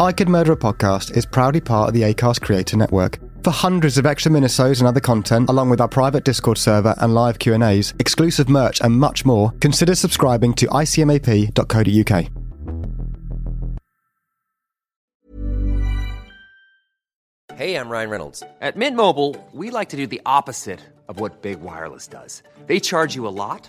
I Could Murder a Podcast is proudly part of the ACAST Creator Network. For hundreds of extra minisodes and other content, along with our private Discord server and live Q&As, exclusive merch and much more, consider subscribing to icmap.co.uk. Hey, I'm Ryan Reynolds. At Mint Mobile, we like to do the opposite of what Big Wireless does. They charge you a lot,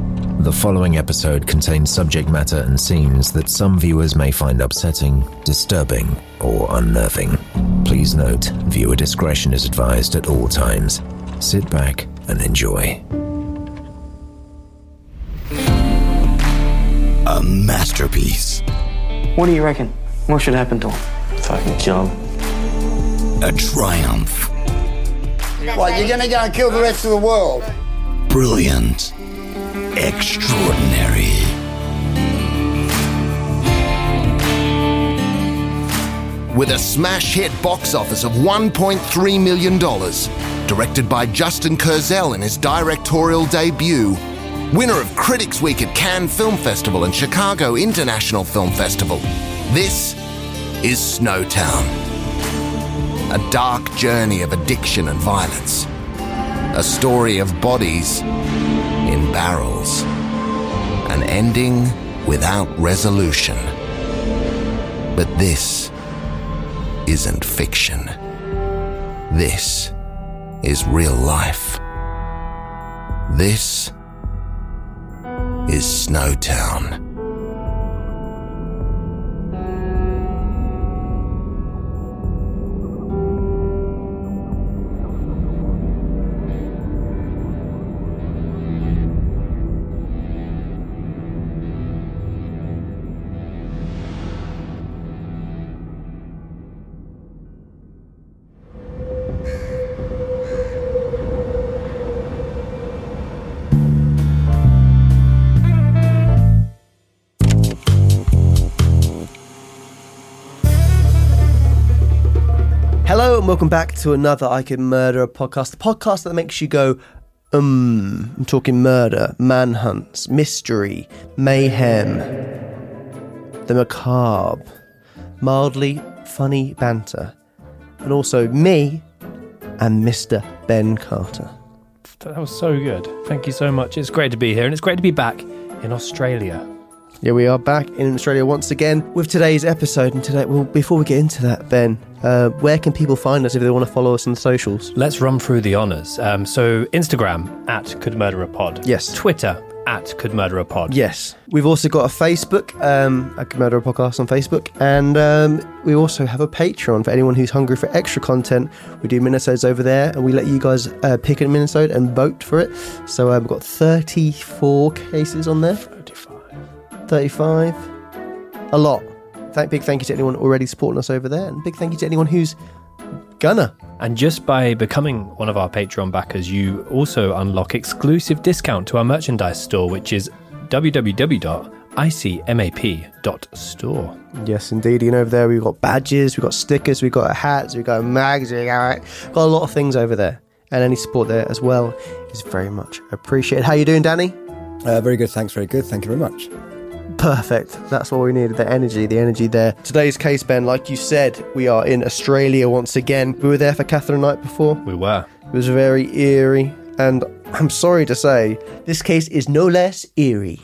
The following episode contains subject matter and scenes that some viewers may find upsetting, disturbing, or unnerving. Please note, viewer discretion is advised at all times. Sit back and enjoy. A masterpiece. What do you reckon? What should happen to him? Fucking kill him. A triumph. What, you're gonna go and kill the rest of the world? Brilliant. Extraordinary. With a smash hit box office of $1.3 million, directed by Justin Kurzel in his directorial debut, winner of Critics Week at Cannes Film Festival and Chicago International Film Festival, this is Snowtown. A dark journey of addiction and violence. A story of bodies barrels. An ending without resolution. But this isn't fiction. This is real life. This is Snowtown. And welcome back to another I Can Murder a podcast, the podcast that makes you go, um, I'm talking murder, manhunts, mystery, mayhem, the macabre, mildly funny banter, and also me and Mr. Ben Carter. That was so good. Thank you so much. It's great to be here, and it's great to be back in Australia. Yeah, we are back in Australia once again with today's episode. And today, well, before we get into that, Ben, uh, where can people find us if they want to follow us on the socials? Let's run through the honours. Um, so, Instagram at Could Murder a Pod. Yes. Twitter at Could Murder a Pod. Yes. We've also got a Facebook, um, I Can Murder a Podcast on Facebook. And um, we also have a Patreon for anyone who's hungry for extra content. We do minisodes over there and we let you guys uh, pick a minisode and vote for it. So uh, we've got 34 cases on there. 35. 35. A lot. Thank, big thank you to anyone already supporting us over there. And big thank you to anyone who's gonna. And just by becoming one of our Patreon backers, you also unlock exclusive discount to our merchandise store, which is www.icmap.store. Yes, indeed. You know, over there we've got badges, we've got stickers, we've got hats, we've got mags, we've got, got a lot of things over there. And any support there as well is very much appreciated. How you doing, Danny? Uh, very good, thanks, very good. Thank you very much. Perfect. That's what we needed. The energy, the energy there. Today's case, Ben, like you said, we are in Australia once again. We were there for Katherine Knight before. We were. It was very eerie, and I'm sorry to say, this case is no less eerie.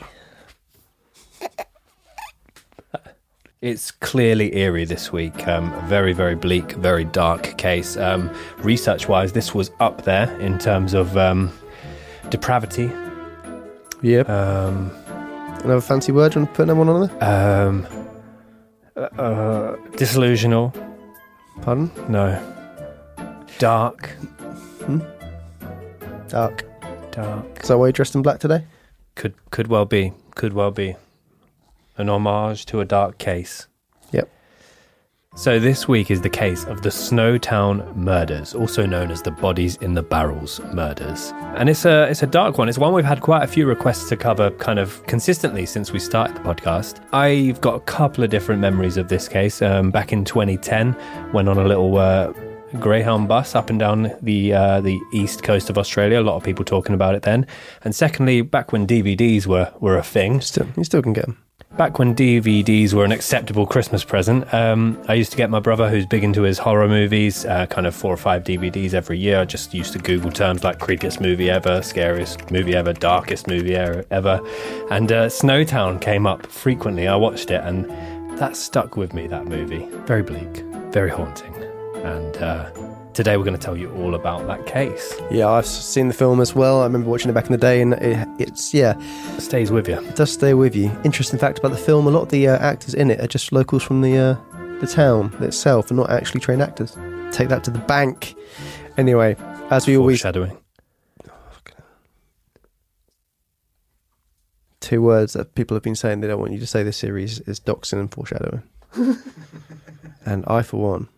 It's clearly eerie this week. Um, a very, very bleak, very dark case. Um, research wise, this was up there in terms of um, depravity. Yep. Um, Another fancy word? Do you want to put another one on there? um, uh, uh, disillusional. Pardon? No. Dark. Hmm? Dark. Dark. Is that why you're dressed in black today? Could could well be. Could well be. An homage to a dark case. Yep. So, this week is the case of the Snowtown murders, also known as the Bodies in the Barrels murders. And it's a, it's a dark one. It's one we've had quite a few requests to cover kind of consistently since we started the podcast. I've got a couple of different memories of this case. Um, back in 2010, went on a little uh, Greyhound bus up and down the uh, the east coast of Australia. A lot of people talking about it then. And secondly, back when DVDs were, were a thing. Still, you still can get them. Back when DVDs were an acceptable Christmas present, um, I used to get my brother, who's big into his horror movies, uh, kind of four or five DVDs every year. I just used to Google terms like creepiest movie ever, scariest movie ever, darkest movie er- ever. And uh, Snowtown came up frequently. I watched it, and that stuck with me, that movie. Very bleak, very haunting. And uh, today we're going to tell you all about that case. Yeah, I've seen the film as well. I remember watching it back in the day, and it, it's yeah, It stays with you. it does stay with you. Interesting fact about the film: a lot of the uh, actors in it are just locals from the uh, the town itself, and not actually trained actors. Take that to the bank. Anyway, as we always Foreshadowing. two words that people have been saying they don't want you to say this series is doxing and foreshadowing. and I, for one,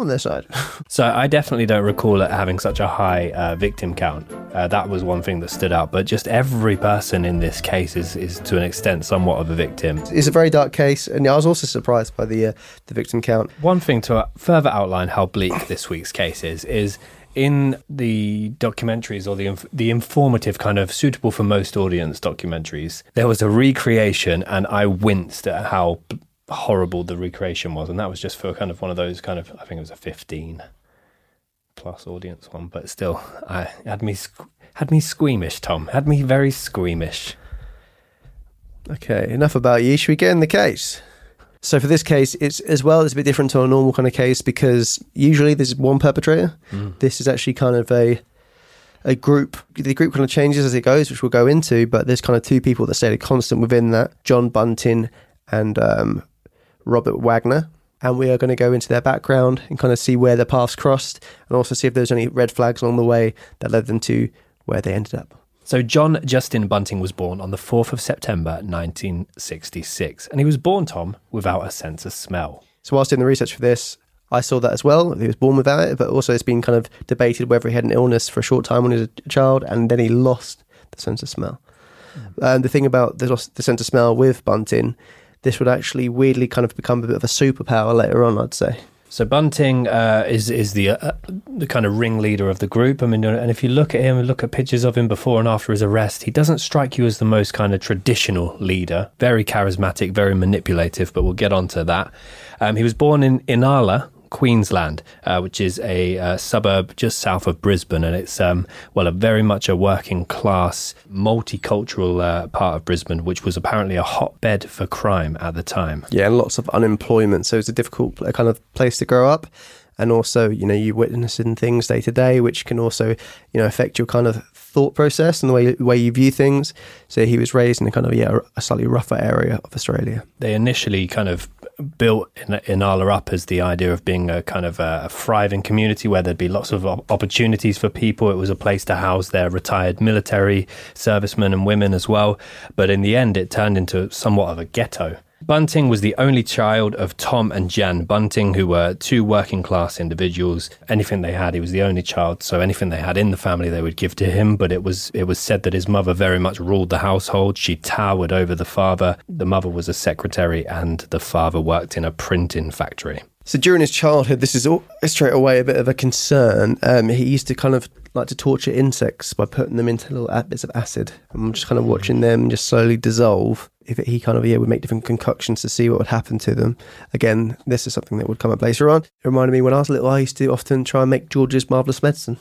on their side. So I definitely don't recall it having such a high uh, victim count. Uh, that was one thing that stood out. But just every person in this case is, is to an extent somewhat of a victim. it's a very dark case, and I was also surprised by the uh, the victim count. One thing to uh, further outline how bleak this week's case is is in the documentaries or the inf- the informative kind of suitable for most audience documentaries. There was a recreation, and I winced at how b- horrible the recreation was, and that was just for kind of one of those kind of I think it was a fifteen plus audience one, but still, I had me had me squeamish. Tom had me very squeamish. Okay, enough about you. Should we get in the case? So for this case, it's as well. It's a bit different to a normal kind of case because usually there's one perpetrator. This is actually kind of a a group. The group kind of changes as it goes, which we'll go into. But there's kind of two people that stayed constant within that: John Bunting and um, Robert Wagner. And we are going to go into their background and kind of see where their paths crossed, and also see if there's any red flags along the way that led them to where they ended up. So, John Justin Bunting was born on the 4th of September 1966. And he was born, Tom, without a sense of smell. So whilst doing the research for this, I saw that as well. He was born without it, but also it's been kind of debated whether he had an illness for a short time when he was a child, and then he lost the sense of smell. Hmm. And the thing about the, loss, the sense of smell with Bunting, this would actually weirdly kind of become a bit of a superpower later on, I'd say. So, Bunting uh, is, is the, uh, the kind of ringleader of the group. I mean, and if you look at him and look at pictures of him before and after his arrest, he doesn't strike you as the most kind of traditional leader. Very charismatic, very manipulative, but we'll get onto that. Um, he was born in Inala, Queensland, uh, which is a uh, suburb just south of Brisbane, and it's um, well, a very much a working class, multicultural uh, part of Brisbane, which was apparently a hotbed for crime at the time. Yeah, and lots of unemployment. So it's a difficult kind of place to grow up. And also, you know, you witnessing things day to day, which can also, you know, affect your kind of thought process and the way way you view things. So he was raised in a kind of yeah, a slightly rougher area of Australia. they initially kind of built In- Inala up as the idea of being a kind of a thriving community where there'd be lots of opportunities for people. It was a place to house their retired military servicemen and women as well. But in the end, it turned into somewhat of a ghetto. Bunting was the only child of Tom and Jan Bunting, who were two working class individuals. Anything they had, he was the only child, so anything they had in the family they would give to him. But it was it was said that his mother very much ruled the household. She towered over the father. The mother was a secretary, and the father worked in a printing factory. So during his childhood, this is all, straight away a bit of a concern. Um, he used to kind of like to torture insects by putting them into little bits of acid. And just kind of watching them just slowly dissolve. If he kind of yeah would make different concoctions to see what would happen to them. Again, this is something that would come up later on. It reminded me when I was little, I used to often try and make George's marvelous medicine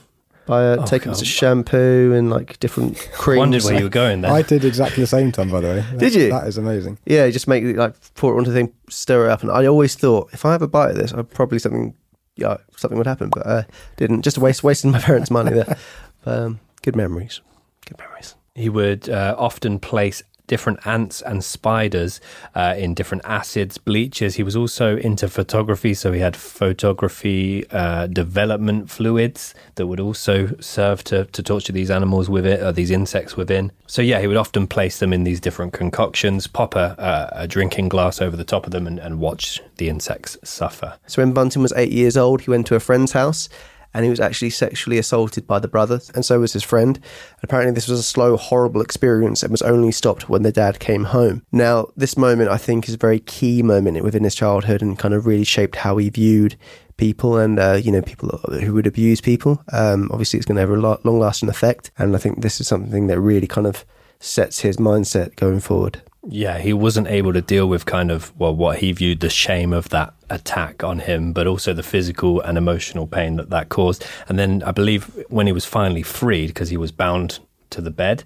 by uh, Oh, taking God. some shampoo and like different creams. Wondered where you were going there. I did exactly the same, Tom. By the way, Did you? That is amazing. Yeah, you just make it like pour it onto the thing, stir it up, and I always thought if I have a bite of this, I'd probably something, yeah, something would happen, but uh, didn't. Just waste wasting my parents' money there. But, um, good memories. Good memories. He would uh, often place different ants and spiders uh, in different acids, bleaches. He was also into photography, so he had photography uh, development fluids that would also serve to, to torture these animals with it, or these insects within. So, yeah, he would often place them in these different concoctions, pop a, a, a drinking glass over the top of them, and, and watch the insects suffer. So when Bunting was eight years old, he went to a friend's house and he was actually sexually assaulted by the brother, and so was his friend. Apparently, this was a slow, horrible experience and was only stopped when the dad came home. Now, this moment I think is a very key moment within his childhood and kind of really shaped how he viewed people and uh, you know people who would abuse people. Um, obviously, it's going to have a long lasting effect, and I think this is something that really kind of sets his mindset going forward. Yeah, he wasn't able to deal with kind of well what he viewed the shame of that attack on him, but also the physical and emotional pain that that caused. And then I believe when he was finally freed, because he was bound to the bed,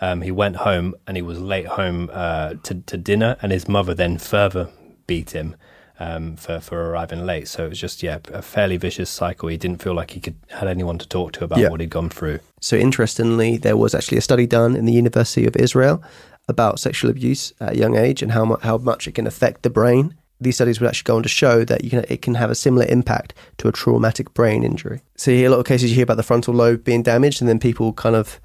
um, he went home and he was late home uh, to, to dinner, and his mother then further beat him. Um, for for arriving late, so it was just yeah a fairly vicious cycle. He didn't feel like he could had anyone to talk to about Yeah. what he'd gone through. So, interestingly, there was actually a study done in the University of Israel about sexual abuse at a young age and how, mu- how much it can affect the brain. These studies would actually go on to show that you can, it can have a similar impact to a traumatic brain injury. So, you hear a lot of cases you hear about the frontal lobe being damaged, and then people kind of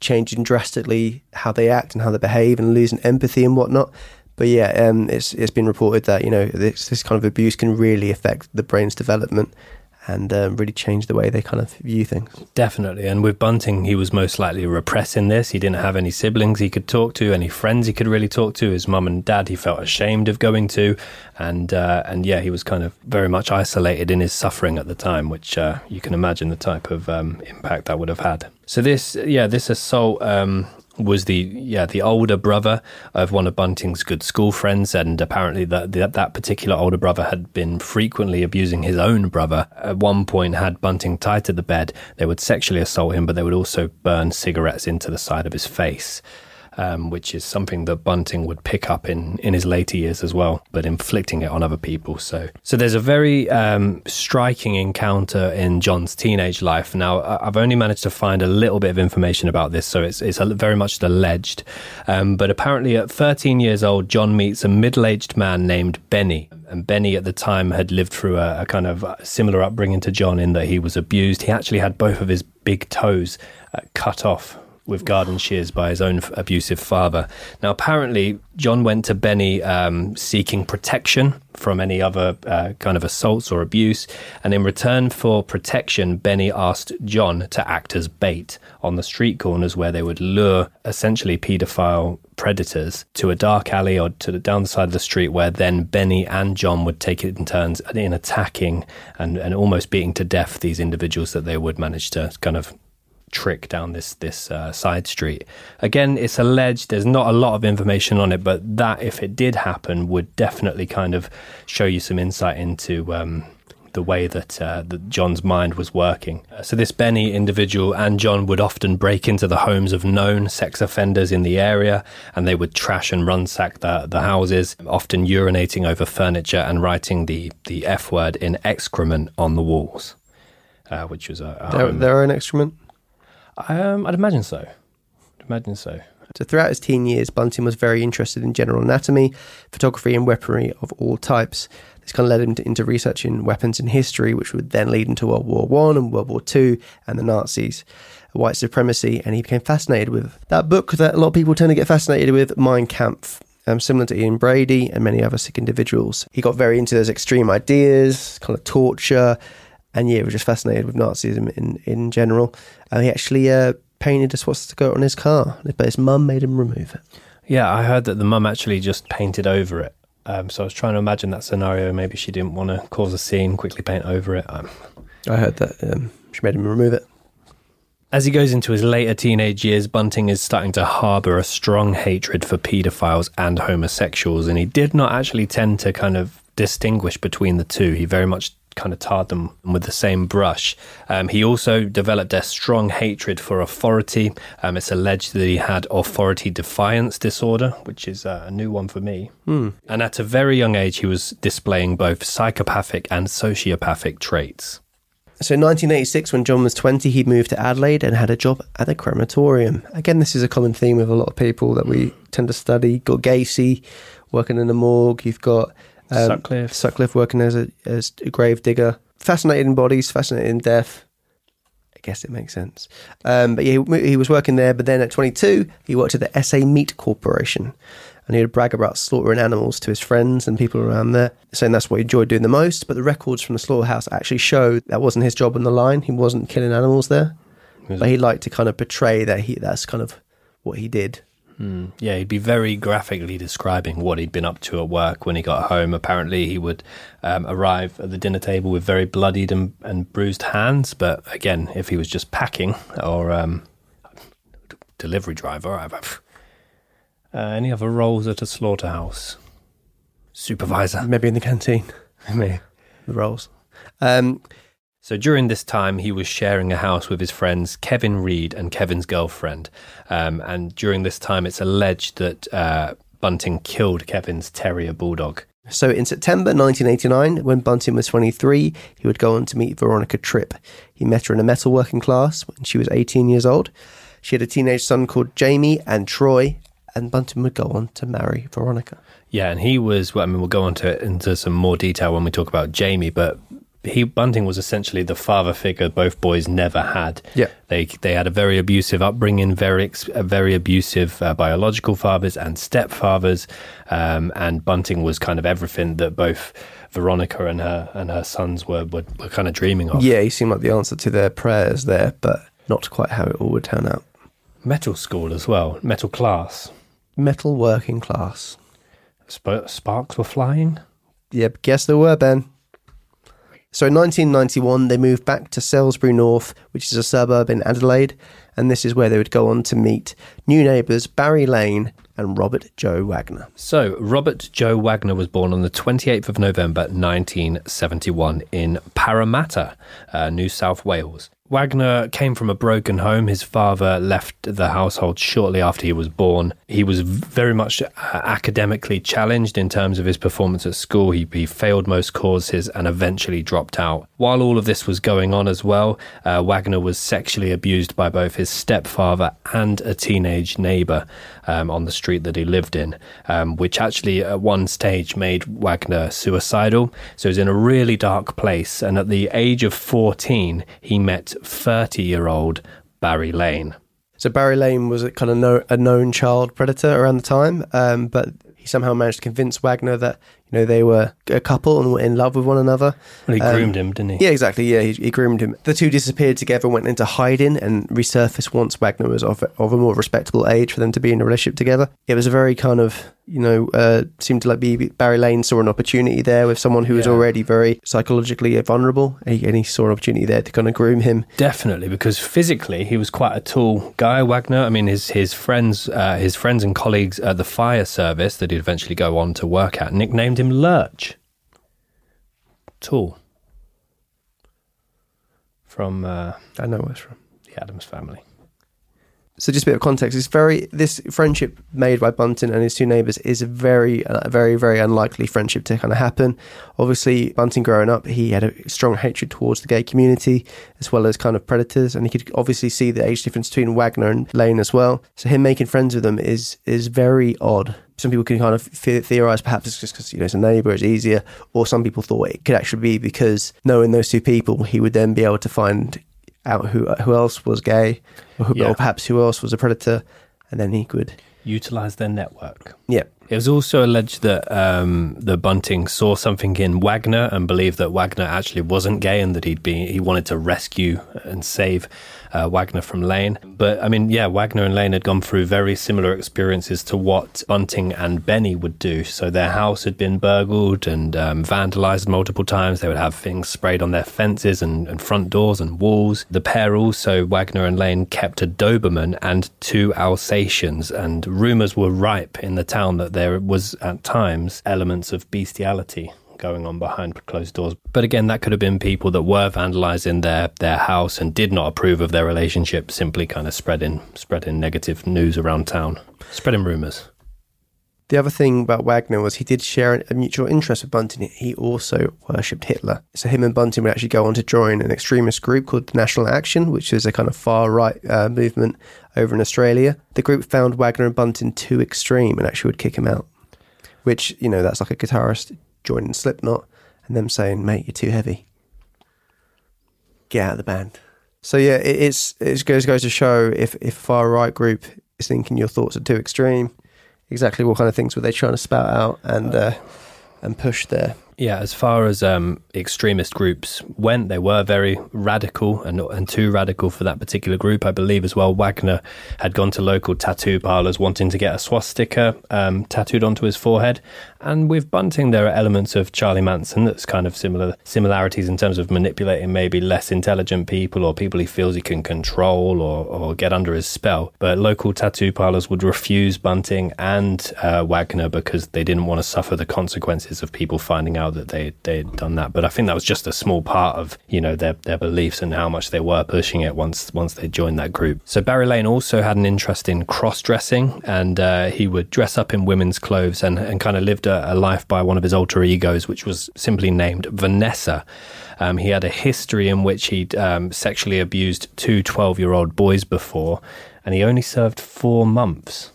changing drastically how they act and how they behave and losing empathy and whatnot. But yeah, um, it's it's been reported that you know this this kind of abuse can really affect the brain's development and um, really change the way they kind of view things. Definitely. And with Bunting, he was most likely repressing this. He didn't have any siblings he could talk to, any friends he could really talk to. His mum and dad, he felt ashamed of going to. And, uh, and yeah, he was kind of very much isolated in his suffering at the time, which uh, you can imagine the type of um, impact that would have had. So this, yeah, this assault um, was the yeah the older brother of one of Bunting's good school friends, and apparently that that, that particular older brother had been frequently abusing his own brother. At one point, had Bunting tied to the bed, they would sexually assault him, but they would also burn cigarettes into the side of his face. Um, which is something that Bunting would pick up in, in his later years as well, but inflicting it on other people. So, so there's a very um, striking encounter in John's teenage life. Now, I've only managed to find a little bit of information about this, so it's it's very much alleged. Um, but apparently, at 13 years old, John meets a middle-aged man named Benny. And Benny at the time had lived through a, a kind of similar upbringing to John in that he was abused. He actually had both of his big toes uh, cut off with garden shears by his own abusive father. Now, apparently, John went to Benny um, seeking protection from any other uh, kind of assaults or abuse. And in return for protection, Benny asked John to act as bait on the street corners where they would lure essentially paedophile predators to a dark alley or to the, down the side of the street where then Benny and John would take it in turns in attacking and, and almost beating to death these individuals that they would manage to kind of trick down this this uh, side street. Again, it's alleged. There's not a lot of information on it, but that if it did happen, would definitely kind of show you some insight into. Um, the way that, uh, that John's mind was working. Uh, so, this Benny individual and John would often break into the homes of known sex offenders in the area and they would trash and ransack the, the houses, often urinating over furniture and writing the, the F word in excrement on the walls, uh, which was a. a Their, own excrement. Um, I'd imagine so. I'd imagine so. So throughout his teen years, Bunting was very interested in general anatomy, photography, and weaponry of all types. This kind of led him to, into research in weapons in history, which would then lead into World War One and World War Two and the Nazis, white supremacy, and he became fascinated with that book that a lot of people tend to get fascinated with, Mein Kampf. Um, similar to Ian Brady and many other sick individuals, he got very into those extreme ideas, kind of torture, and yeah, he was just fascinated with Nazism in in general. Uh, he actually uh, painted a swastika on his car, but his mum made him remove it. Yeah, I heard that the mum actually just painted over it. Um, so I was trying to imagine that scenario. Maybe she didn't want to cause a scene, quickly paint over it. Um, I heard that um, she made him remove it. As he goes into his later teenage years, Bunting is starting to harbour a strong hatred for paedophiles and homosexuals, and he did not actually tend to kind of distinguish between the two. He very much kind of tarred them with the same brush. Um, he also developed a strong hatred for authority. Um, it's alleged that he had authority defiance disorder, which is uh, a new one for me. Hmm. And at a very young age, he was displaying both psychopathic and sociopathic traits. So in 1986, when John was 20, he moved to Adelaide and had a job at the crematorium. Again, this is a common theme with a lot of people that we tend to study. You've got Gacy working in the morgue. You've got um, Sutcliffe. Sutcliffe working as a, as a grave digger. Fascinated in bodies, fascinated in death. I guess it makes sense. Um, but yeah, he, he was working there. But then at 22, he worked at the SA Meat Corporation. And he would brag about slaughtering animals to his friends and people around there, saying that's what he enjoyed doing the most. But the records from the slaughterhouse actually show that wasn't his job on the line. He wasn't killing animals there. But he liked to kind of portray that he that's kind of what he did. Mm, yeah, he'd be very graphically describing what he'd been up to at work when he got home. Apparently, he would um, arrive at the dinner table with very bloodied and, and bruised hands. But again, if he was just packing or um, delivery driver, I've, uh, any other roles at a slaughterhouse? Supervisor. Maybe in the canteen, Me. the roles. Um, So during this time, he was sharing a house with his friends Kevin Reed and Kevin's girlfriend. Um, and during this time, it's alleged that uh, Bunting killed Kevin's terrier bulldog. So in September 1989, when Bunting was 23, he would go on to meet Veronica Tripp. He met her in a metalworking class when she was 18 years old. She had a teenage son called Jamie and Troy, and Bunting would go on to marry Veronica. Yeah, and he was. Well, I mean, we'll go on to into some more detail when we talk about Jamie, but he Bunting was essentially the father figure both boys never had. Yeah. they they had a very abusive upbringing, very very abusive uh, biological fathers and stepfathers, um, and Bunting was kind of everything that both Veronica and her and her sons were were, were kind of dreaming of. Yeah, he seemed like the answer to their prayers there, but not quite how it all would turn out. metal school as well, metal class. Metal working class. Sp- sparks were flying. Yep, guess there were, Ben. So in 1991, they moved back to Salisbury North, which is a suburb in Adelaide, and this is where they would go on to meet new neighbours Barry Lane and Robert Joe Wagner. So, Robert Joe Wagner was born on the 28th of November 1971 in Parramatta, uh, New South Wales. Wagner came from a broken home. His father left the household shortly after he was born. He was very much uh, academically challenged in terms of his performance at school. He, he failed most courses and eventually dropped out. While all of this was going on as well, uh, Wagner was sexually abused by both his stepfather and a teenage neighbour um, on the street that he lived in, um, which actually at one stage made Wagner suicidal. So he was in a really dark place. And at the age of 14, he met 30 year old Barry Lane. So Barry Lane was a kind of know, a known child predator around the time, um, but he somehow managed to convince Wagner that you know they were a couple and were in love with one another. Well, he Um, groomed him, didn't he? Yeah, exactly. Yeah, he, he groomed him. The two disappeared together, went into hiding, and resurfaced once Wagner was of, of a more respectable age for them to be in a relationship together. It was a very kind of, you know, uh, seemed to like be Barry Lane saw an opportunity there with someone who was Yeah. already very psychologically vulnerable, and he, and he saw an opportunity there to kind of groom him. Definitely, because physically he was quite a tall guy. Wagner. I mean, his his friends, uh, his friends and colleagues at the fire service that he'd eventually go on to work at, nicknamed him Lurch. Tall. From uh, I know where it's from. the Addams family. So just a bit of context. It's very this friendship made by Bunting and his two neighbours is a very, a very, very unlikely friendship to kind of happen. Obviously, Bunting growing up, he had a strong hatred towards the gay community as well as kind of predators, and he could obviously see the age difference between Wagner and Lane as well. So him making friends with them is is very odd. Some people can kind of theorize perhaps it's just because you know it's a neighbour, it's easier, or some people thought it could actually be because knowing those two people, he would then be able to find out who who else was gay, or, who, Yeah. or perhaps who else was a predator, and then he could. Utilize their network. Yeah, It was also alleged that um, the Bunting saw something in Wagner and believed that Wagner actually wasn't gay and that he'd be he wanted to rescue and save uh, Wagner from Lane. But I mean, yeah, Wagner and Lane had gone through very similar experiences to what Bunting and Benny would do. So their house had been burgled and um, vandalized multiple times. They would have things sprayed on their fences and, and front doors and walls. The pair also, Wagner and Lane, kept a Doberman and two Alsatians, and rumours were ripe in the town that there was at times elements of bestiality going on behind closed doors. But again, that could have been people that were vandalizing their their house and did not approve of their relationship, simply kind of spreading spreading negative news around town, spreading rumours. The other thing about Wagner was he did share a mutual interest with Bunting. He also worshipped Hitler. So him and Bunting would actually go on to join an extremist group called the National Action, which is a kind of far right uh, movement over in Australia. The group found Wagner and Bunting too extreme and actually would kick him out. Which, you know, that's like a guitarist joining Slipknot and them saying, mate, you're too heavy. Get out of the band. So yeah, it, it's it goes goes to show if if far right group is thinking your thoughts are too extreme, exactly what kind of things were they trying to spout out and uh, and push there. Yeah, as far as um, extremist groups went, they were very radical and, and too radical for that particular group. I believe as well, Wagner had gone to local tattoo parlors wanting to get a swastika um, tattooed onto his forehead. And with Bunting, there are elements of Charlie Manson that's kind of similar similarities in terms of manipulating maybe less intelligent people or people he feels he can control or, or get under his spell. But local tattoo parlors would refuse Bunting and uh, Wagner because they didn't want to suffer the consequences of people finding out that they they'd done that. But I think that was just a small part of you know their their beliefs and how much they were pushing it once once they joined that group. So Barry Lane also had an interest in cross dressing, and uh, he would dress up in women's clothes and and kind of lived a, a life by one of his alter egos, which was simply named Vanessa. Um, he had a history in which he'd um, sexually abused two 12 year old boys before, and he only served four months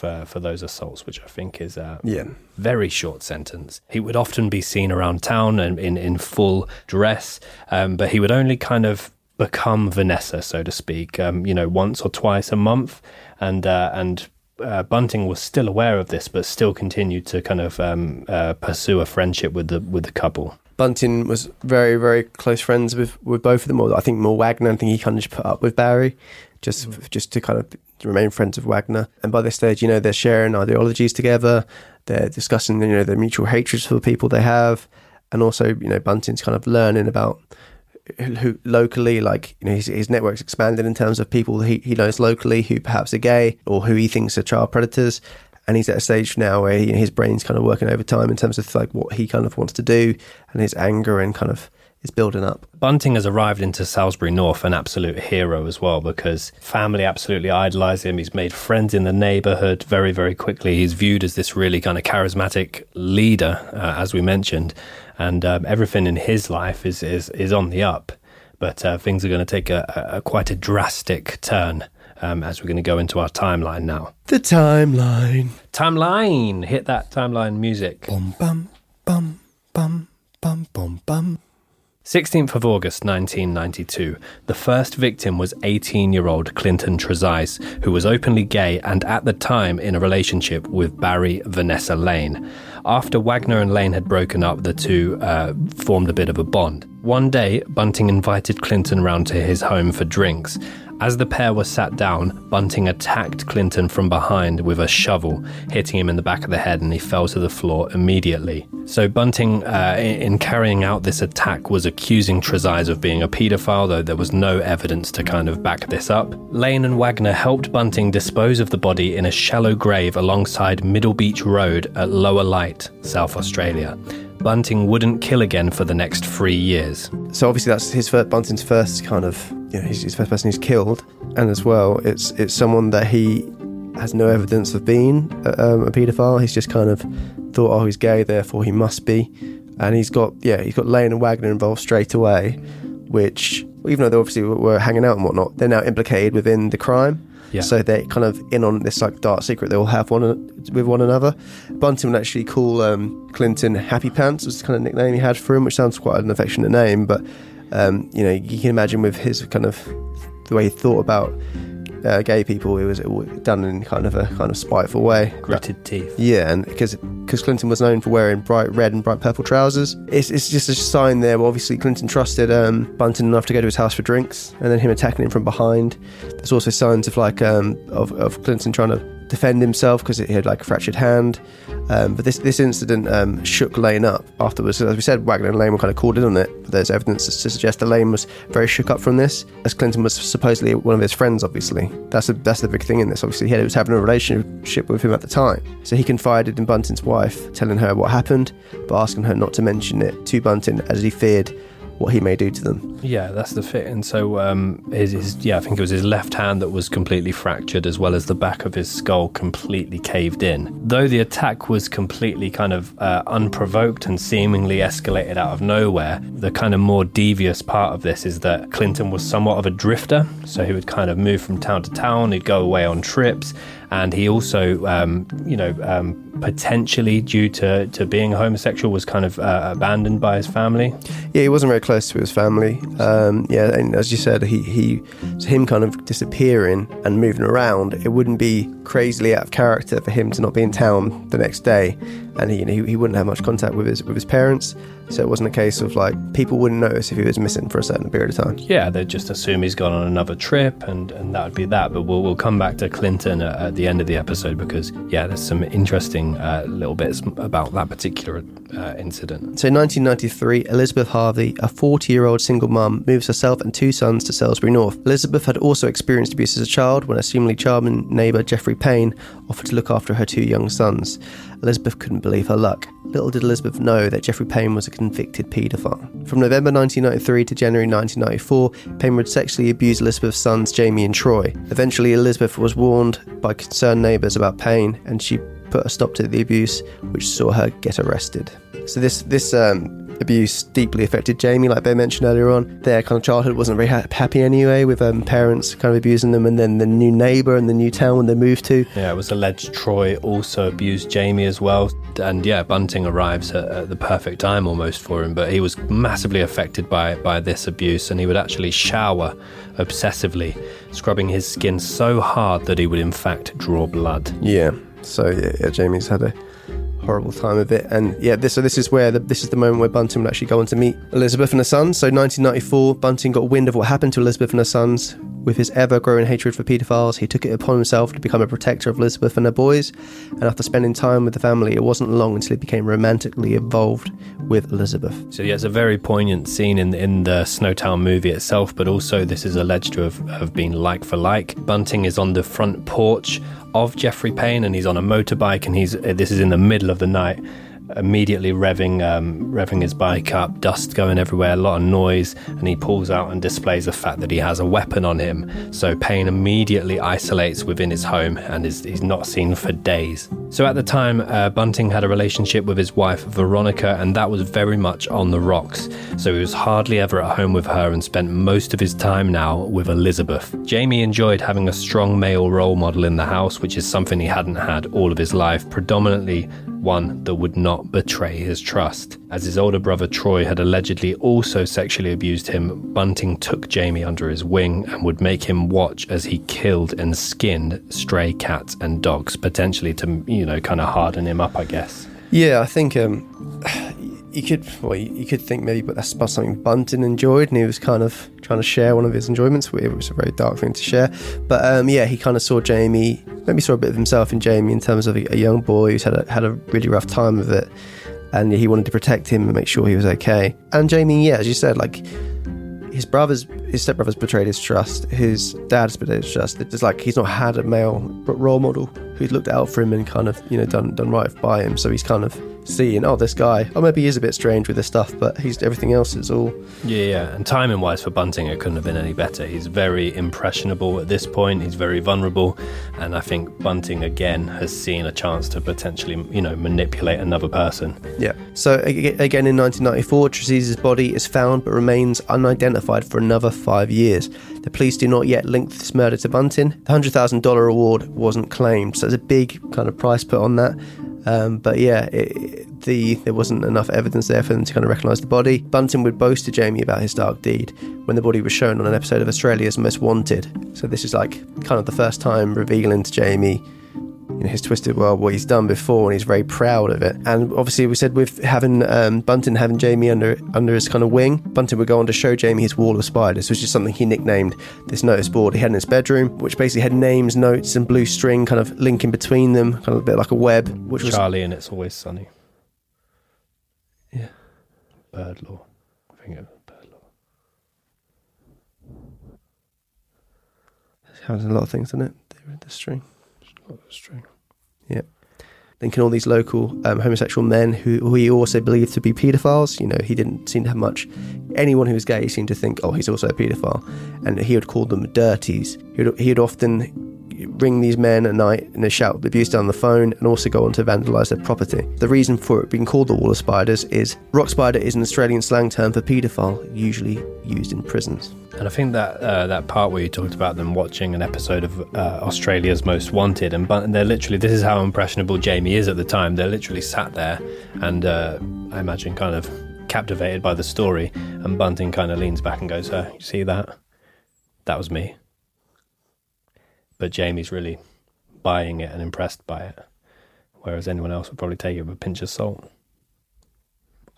for, for those assaults, which I think is a Yeah. very short sentence. He would often be seen around town and in, in full dress, um, but he would only kind of become Vanessa, so to speak, um, you know, once or twice a month. And, uh, and uh, Bunting was still aware of this, but still continued to kind of um, uh, pursue a friendship with the with the couple. Bunting was very, very close friends with, with both of them. Or I think more Wagner. I think he kind of just put up with Barry, just mm. just to kind of remain friends with Wagner. And by this stage, you know, they're sharing ideologies together. They're discussing, you know, their mutual hatreds for the people they have, and also, you know, Bunting's kind of learning about who, who locally, like you know, his, his network's expanded in terms of people he, he knows locally who perhaps are gay or who he thinks are child predators. And he's at a stage now where he, his brain's kind of working overtime in terms of like what he kind of wants to do, and his anger and kind of is building up. Bunting has arrived into Salisbury North an absolute hero as well because family absolutely idolise him. He's made friends in the neighbourhood very, very quickly. He's viewed as this really kind of charismatic leader, uh, as we mentioned, and um, everything in his life is is, is on the up. But uh, things are going to take a, a, a quite a drastic turn um, as we're going to go into our timeline now. The timeline. Timeline, hit that timeline music. Bum bum bum bum bum bum bum. 16th of August 1992, the first victim was 18 year old Clinton Trezise, who was openly gay and at the time in a relationship with Barry Vanessa Lane. After Wagner and Lane had broken up, the two uh, formed a bit of a bond. One day, Bunting invited Clinton round to his home for drinks. As the pair were sat down, Bunting attacked Clinton from behind with a shovel, hitting him in the back of the head, and he fell to the floor immediately. So Bunting, uh, in in carrying out this attack, was accusing Trezise of being a paedophile, though there was no evidence to kind of back this up. Lane and Wagner helped Bunting dispose of the body in a shallow grave alongside Middle Beach Road at Lower Light, South Australia. Bunting wouldn't kill again for the next three years. So obviously that's his first, Bunting's first kind of, you know, his first person he's killed, and as well, it's it's someone that he has no evidence of being uh, um, a paedophile. He's just kind of thought, oh, he's gay, therefore he must be, and he's got yeah, he's got Lane and Wagner involved straight away, which even though they obviously were hanging out and whatnot, they're now implicated within the crime. Yeah. So they're kind of in on this like dark secret they all have one with one another. Bunting would actually call um, Clinton Happy Pants, was the kind of nickname he had for him, which sounds quite an affectionate name. But um, you know, you can imagine with his kind of the way he thought about uh, gay people, it was done in kind of a kind of spiteful way. Gritted teeth. Yeah, and because because Clinton was known for wearing bright red and bright purple trousers, it's, it's just a sign there. Well, obviously, Clinton trusted um, Bunting enough to go to his house for drinks, and then him attacking him from behind. There's also signs of like um, of, of Clinton trying to defend himself because he had like a fractured hand. Um, but this this incident um, shook Lane up afterwards. As we said, Wagner and Lane were kind of called in on it. But there's evidence to suggest that Lane was very shook up from this, as Clinton was supposedly one of his friends. Obviously, that's the that's the big thing in this. Obviously, he was having a relationship with him at the time, so he confided in Bunting's wife, telling her what happened, but asking her not to mention it to Bunting, as he feared what he may do to them. Yeah, that's the fit. And so, um, his, his, yeah, I think it was his left hand that was completely fractured, as well as the back of his skull completely caved in. Though the attack was completely kind of uh, unprovoked and seemingly escalated out of nowhere, the kind of more devious part of this is that Clinton was somewhat of a drifter. So he would kind of move from town to town, he'd go away on trips, and he also, um, you know, um, potentially due to, to being homosexual, was kind of uh, abandoned by his family. Yeah, he wasn't very close to his family. Um, yeah, and as you said, he, he him kind of disappearing and moving around. It wouldn't be crazily out of character for him to not be in town the next day, and he you know, he, he wouldn't have much contact with his with his parents. So it wasn't a case of like people wouldn't notice if he was missing for a certain period of time. Yeah, they'd just assume he's gone on another trip, and, and that would be that. But we'll, we'll come back to Clinton at, at the end of the episode because, yeah, there's some interesting uh, little bits about that particular uh, incident. So in 1993, Elizabeth Harvey, a 40 year old single mum, moves herself and two sons to Salisbury North. Elizabeth had also experienced abuse as a child when a seemingly charming neighbour, Jeffrey Payne, offered to look after her two young sons. Elizabeth couldn't believe her luck. Little did Elizabeth know that Jeffrey Payne was a convicted paedophile. From November 1993 to January 1994, Payne would sexually abuse Elizabeth's sons, Jamie and Troy. Eventually, Elizabeth was warned by concerned neighbours about Payne, and she put a stop to the abuse, which saw her get arrested. So this this um, abuse deeply affected Jamie, like Ben mentioned earlier on. Their kind of childhood wasn't very ha- happy anyway, with um, parents kind of abusing them, and then the new neighbour and the new town when they moved to. Yeah, it was alleged Troy also abused Jamie as well. And yeah, Bunting arrives at, at the perfect time almost for him, but he was massively affected by, by this abuse, and he would actually shower obsessively, scrubbing his skin so hard that he would in fact draw blood. Yeah. So yeah, yeah Jamie's had a horrible time of it. And yeah, this so this is where the, this is the moment where Bunting would actually go on to meet Elizabeth and her sons. So 1994, Bunting got wind of what happened to Elizabeth and her sons. With his ever-growing hatred for paedophiles, he took it upon himself to become a protector of Elizabeth and her boys. And after spending time with the family, it wasn't long until he became romantically involved with Elizabeth. So yeah, it's a very poignant scene in in the Snowtown movie itself, but also this is alleged to have, have been like for like. Bunting is on the front porch of Jeffrey Payne, and he's on a motorbike, and he's this is in the middle of the night. Immediately revving, um, revving his bike up, dust going everywhere, a lot of noise, and he pulls out and displays the fact that he has a weapon on him. So Payne immediately isolates within his home and is not seen for days. So at the time, uh, Bunting had a relationship with his wife Veronica, and that was very much on the rocks. So he was hardly ever at home with her and spent most of his time now with Elizabeth. Jamie enjoyed having a strong male role model in the house, which is something he hadn't had all of his life, predominantly one that would not betray his trust. As his older brother Troy had allegedly also sexually abused him, Bunting took Jamie under his wing and would make him watch as he killed and skinned stray cats and dogs, potentially to, you know, kind of harden him up, I guess. Yeah, I think um, you could well, you could think maybe, but that's about something Bunting enjoyed, and he was kind of trying to share one of his enjoyments. It was a very dark thing to share, but um, yeah, he kind of saw Jamie, maybe saw a bit of himself in Jamie in terms of a, a young boy who's had a, had a really rough time of it, and he wanted to protect him and make sure he was okay. And Jamie, yeah, as you said, like his brothers, his stepbrothers betrayed his trust. His dad's betrayed his trust. It's like he's not had a male role model who's looked out for him and kind of you know done done right by him. So he's kind of seeing, oh, this guy, oh, maybe he is a bit strange with this stuff, but he's everything else is all. Yeah, yeah. And timing wise for Bunting, it couldn't have been any better. He's very impressionable at this point. He's very vulnerable, and I think Bunting again has seen a chance to potentially, you know, manipulate another person. Yeah. So again, in 1994, Trezise's body is found but remains unidentified for another five years. The police do not yet link this murder to Bunting. The hundred thousand dollar award wasn't claimed, so there's a big kind of price put on that. Um, but yeah, it, the there wasn't enough evidence there for them to kind of recognise the body. Bunting would boast to Jamie about his dark deed when the body was shown on an episode of Australia's Most Wanted. So this is like kind of the first time revealing to Jamie you know, his twisted world, what he's done before, and he's very proud of it. And obviously, we said with having um, Bunting having Jamie under under his kind of wing, Bunting would go on to show Jamie his wall of spiders, which is something he nicknamed this notice board he had in his bedroom, which basically had names, notes, and blue string kind of linking between them, kind of a bit like a web. Which was Charlie and It's Always Sunny. Yeah. Bird law. I think it was bird law. It has a lot of things in it. The string. Got true. Yeah. linking all these local um, homosexual men who, who he also believed to be paedophiles. You know, he didn't seem to have much. Anyone who was gay seemed to think, oh, he's also a paedophile, and he would call them dirties. He would, he would often ring these men at night and they shout abuse down the phone and also go on to vandalise their property. The reason for it being called the Wall of Spiders is rock spider is an Australian slang term for paedophile, usually used in prisons. And I think that uh, that part where you talked about them watching an episode of uh, Australia's Most Wanted, and but they're literally this is how impressionable Jamie is at the time. They're literally sat there, and uh, I imagine kind of captivated by the story. And Bunting kind of leans back and goes, "Uh, you see that? That was me." But Jamie's really buying it and impressed by it, whereas anyone else would probably take it with a pinch of salt.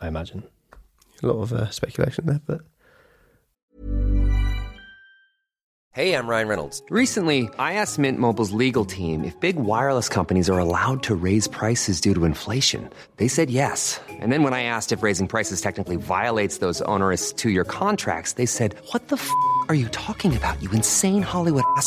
I imagine. A lot of uh, speculation there, but Hey, I'm Ryan Reynolds. Recently, I asked Mint Mobile's legal team if big wireless companies are allowed to raise prices due to inflation. They said yes. And then when I asked if raising prices technically violates those onerous two year contracts, they said, What the f are you talking about, you insane Hollywood ass?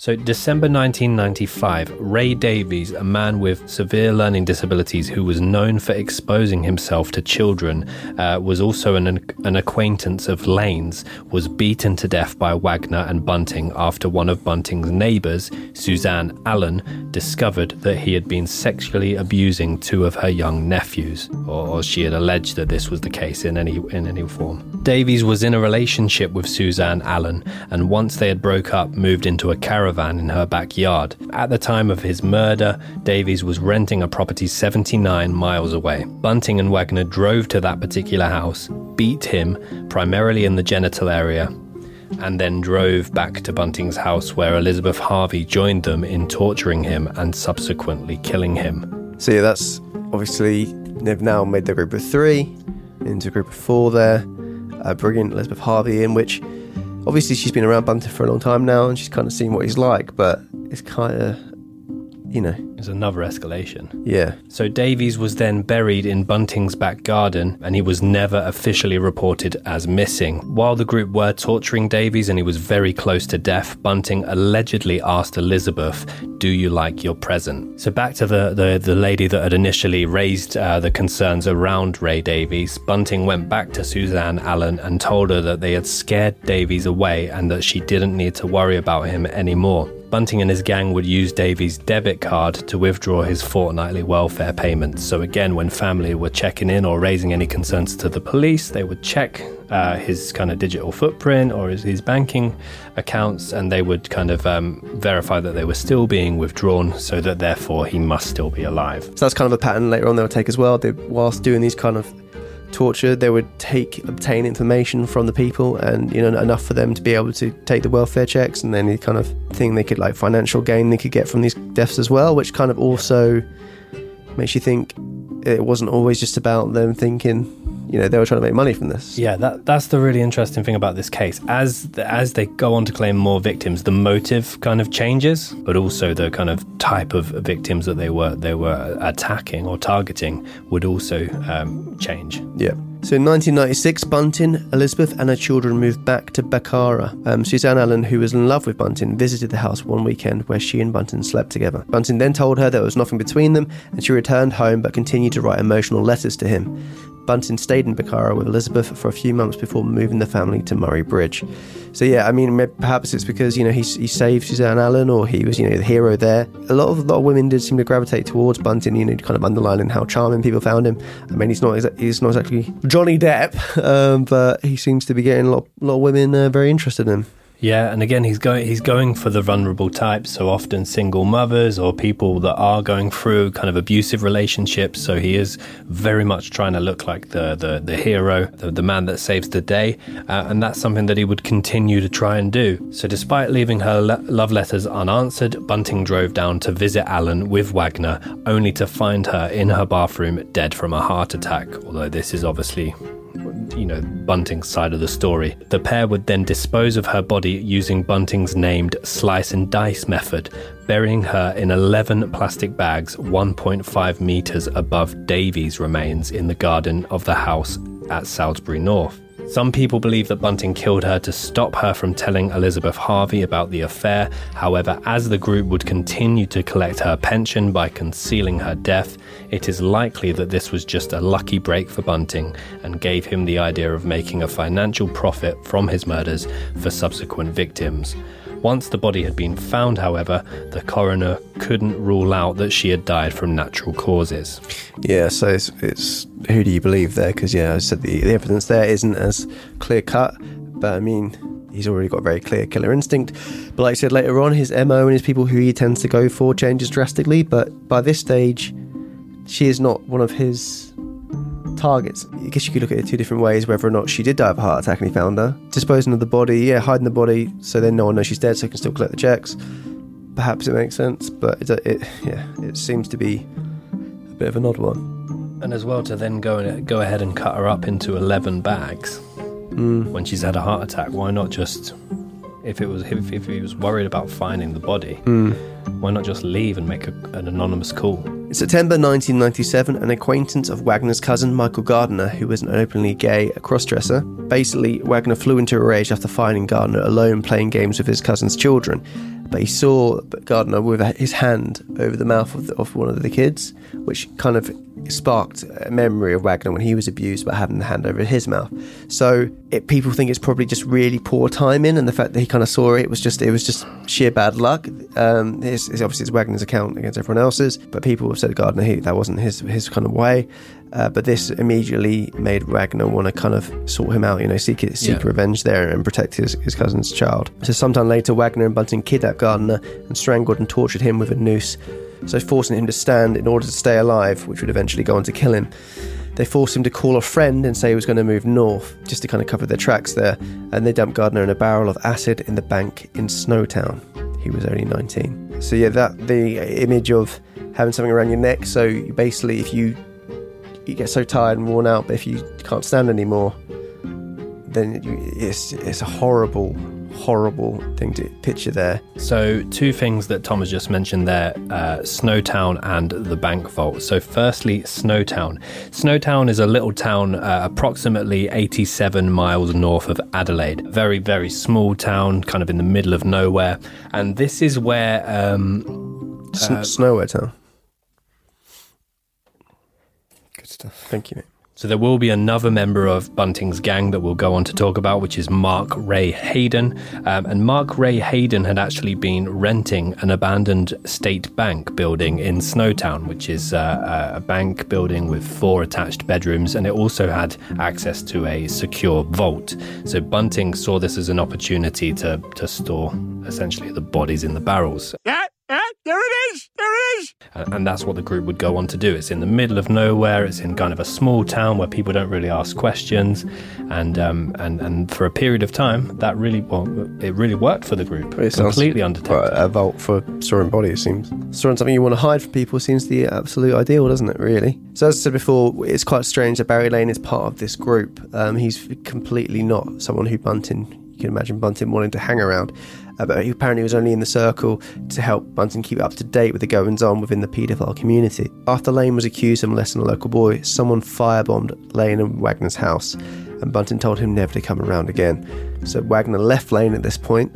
So, December 1995, Ray Davies, a man with severe learning disabilities who was known for exposing himself to children, uh, was also an, an acquaintance of Lane's, was beaten to death by Wagner and Bunting after one of Bunting's neighbours, Suzanne Allen, discovered that he had been sexually abusing two of her young nephews, or, or she had alleged that this was the case in any, in any form. Davies was in a relationship with Suzanne Allen, and once they had broke up, moved into a caravan in her backyard. At the time of his murder, Davies was renting a property 79 miles away. Bunting and Wagner drove to that particular house, beat him, primarily in the genital area, and then drove back to Bunting's house where Elizabeth Harvey joined them in torturing him and subsequently killing him. So yeah, that's obviously they've now made their group of three into a group of four there. Uh, bringing Elizabeth Harvey in, which obviously she's been around Bunter for a long time now, and she's kind of seen what he's like. But it's kind of, you know, It's another escalation. yeah, So Davies was then buried in Bunting's back garden and he was never officially reported as missing. While the group were torturing Davies and he was very close to death, Bunting allegedly asked Elizabeth, Do you like your present? So back to the, the, the lady that had initially raised uh, the concerns around Ray Davies, Bunting went back to Suzanne Allen and told her that they had scared Davies away and that she didn't need to worry about him anymore. Bunting and his gang would use Davies' debit card to withdraw his fortnightly welfare payments. So, again, when family were checking in or raising any concerns to the police, they would check uh, his kind of digital footprint or his, his banking accounts and they would kind of um, verify that they were still being withdrawn so that therefore he must still be alive. So that's kind of a pattern later on they'll take as well. They, whilst doing these kind of torture, they would take obtain information from the people, and you know enough for them to be able to take the welfare checks, and any kind of thing they could like financial gain they could get from these deaths as well, which kind of also makes you think it wasn't always just about them thinking, you know, they were trying to make money from this. Yeah, that that's the really interesting thing about this case. As as they go on to claim more victims, the motive kind of changes, but also the kind of type of victims that they were they were attacking or targeting would also um, change. Yeah. So in 1996, Bunting, Elizabeth, and her children moved back to Bakara. Um, Suzanne Allen, who was in love with Bunting, visited the house one weekend where she and Bunting slept together. Bunting then told her there was nothing between them, and she returned home but continued to write emotional letters to him. Bunting stayed in Bakara with Elizabeth for a few months before moving the family to Murray Bridge. So yeah, I mean, perhaps it's because you know he, he saved Suzanne Allen, or he was you know the hero there. A lot of a lot of women did seem to gravitate towards Bunting, you know, kind of underlining how charming people found him. I mean, he's not he's not exactly Johnny Depp, um, but he seems to be getting a lot, a lot of women uh, very interested in him. Yeah, and again, he's going he's going for the vulnerable types, so often single mothers or people that are going through kind of abusive relationships. So he is very much trying to look like the the, the hero, the, the man that saves the day, uh, and that's something that he would continue to try and do. So despite leaving her le- love letters unanswered, Bunting drove down to visit Allen with Wagner, only to find her in her bathroom dead from a heart attack. Although this is obviously you know, Bunting's side of the story. The pair would then dispose of her body using Bunting's named slice and dice method, burying her in 11 plastic bags 1.5 metres above Davies' remains in the garden of the house at Salisbury North. Some people believe that Bunting killed her to stop her from telling Elizabeth Harvey about the affair. However, as the group would continue to collect her pension by concealing her death, it is likely that this was just a lucky break for Bunting and gave him the idea of making a financial profit from his murders for subsequent victims. Once the body had been found, however, the coroner couldn't rule out that she had died from natural causes. Yeah, so it's, it's who do you believe there? Because yeah, I said the, the evidence there isn't as clear cut, but I mean he's already got a very clear killer instinct. But like I said later on, his mo and his people who he tends to go for changes drastically. But by this stage, she is not one of his targets. I guess you could look at it two different ways: whether or not she did die of a heart attack and he found her, disposing of the body, yeah, hiding the body so then no one knows she's dead, so he can still collect the checks. Perhaps it makes sense, but it, it yeah, it seems to be a bit of an odd one. And as well to then go and go ahead and cut her up into eleven bags hmm. when she's had a heart attack. Why not just if it was if, if he was worried about finding the body, hmm. Why not just leave and make a, an anonymous call? In September 1997, an acquaintance of Wagner's cousin, Michael Gardiner, who was an openly gay crossdresser, basically, Wagner flew into a rage after finding Gardiner alone playing games with his cousin's children. But he saw Gardiner with his hand over the mouth of, the, of one of the kids, which kind of sparked a memory of Wagner when he was abused by having the hand over his mouth. So it, people think it's probably just really poor timing, and the fact that he kind of saw it was just it was just sheer bad luck. Um, it's, it's obviously it's Wagner's account against everyone else's, but people have said Gardiner he, that wasn't his his kind of way. Uh, but this immediately made Wagner want to kind of sort him out, you know, seek seek Yeah. revenge there and protect his, his cousin's child. So sometime later, Wagner and Bunting kidnapped Gardiner and strangled and tortured him with a noose, so forcing him to stand in order to stay alive, which would eventually go on to kill him. They forced him to call a friend and say he was going to move north, just to kind of cover their tracks there, and they dumped Gardiner in a barrel of acid in the bank in Snowtown. He was only 19. So yeah, that the image of having something around your neck. So basically, if you you get so tired and worn out, but if you can't stand anymore, then it's it's a horrible, horrible thing to picture there. So, two things that Tom has just mentioned there uh, Snowtown and the bank vault. So, firstly, Snowtown. Snowtown is a little town uh, approximately 87 miles north of Adelaide. Very, very small town, kind of in the middle of nowhere. And this is where. Um, S- uh, Snowwhere Town. Good stuff. Thank you. Mate. So there will be another member of Bunting's gang that we'll go on to talk about, which is Mark Ray Haydon. Um, and Mark Ray Haydon had actually been renting an abandoned state bank building in Snowtown, which is uh, a bank building with four attached bedrooms, and it also had access to a secure vault. So Bunting saw this as an opportunity to to store essentially the bodies in the barrels. Yeah, there it is, there it is. And and that's what the group would go on to do. It's in the middle of nowhere. It's in kind of a small town where people don't really ask questions, and um, and and for a period of time, that really well, it really worked for the group. It completely undetected. quite A vault for storing body, it seems. Storing something you want to hide from people seems the absolute ideal, doesn't it, really? So, as I said before, it's quite strange that Barry Lane is part of this group. Um, he's completely not someone who Bunting you can imagine Bunting wanting to hang around. But he apparently was only in the circle to help Bunting keep up to date with the goings on within the paedophile community. After Lane was accused of molesting a local boy, someone firebombed Lane and Wagner's house, and Bunting told him never to come around again. So Wagner left Lane at this point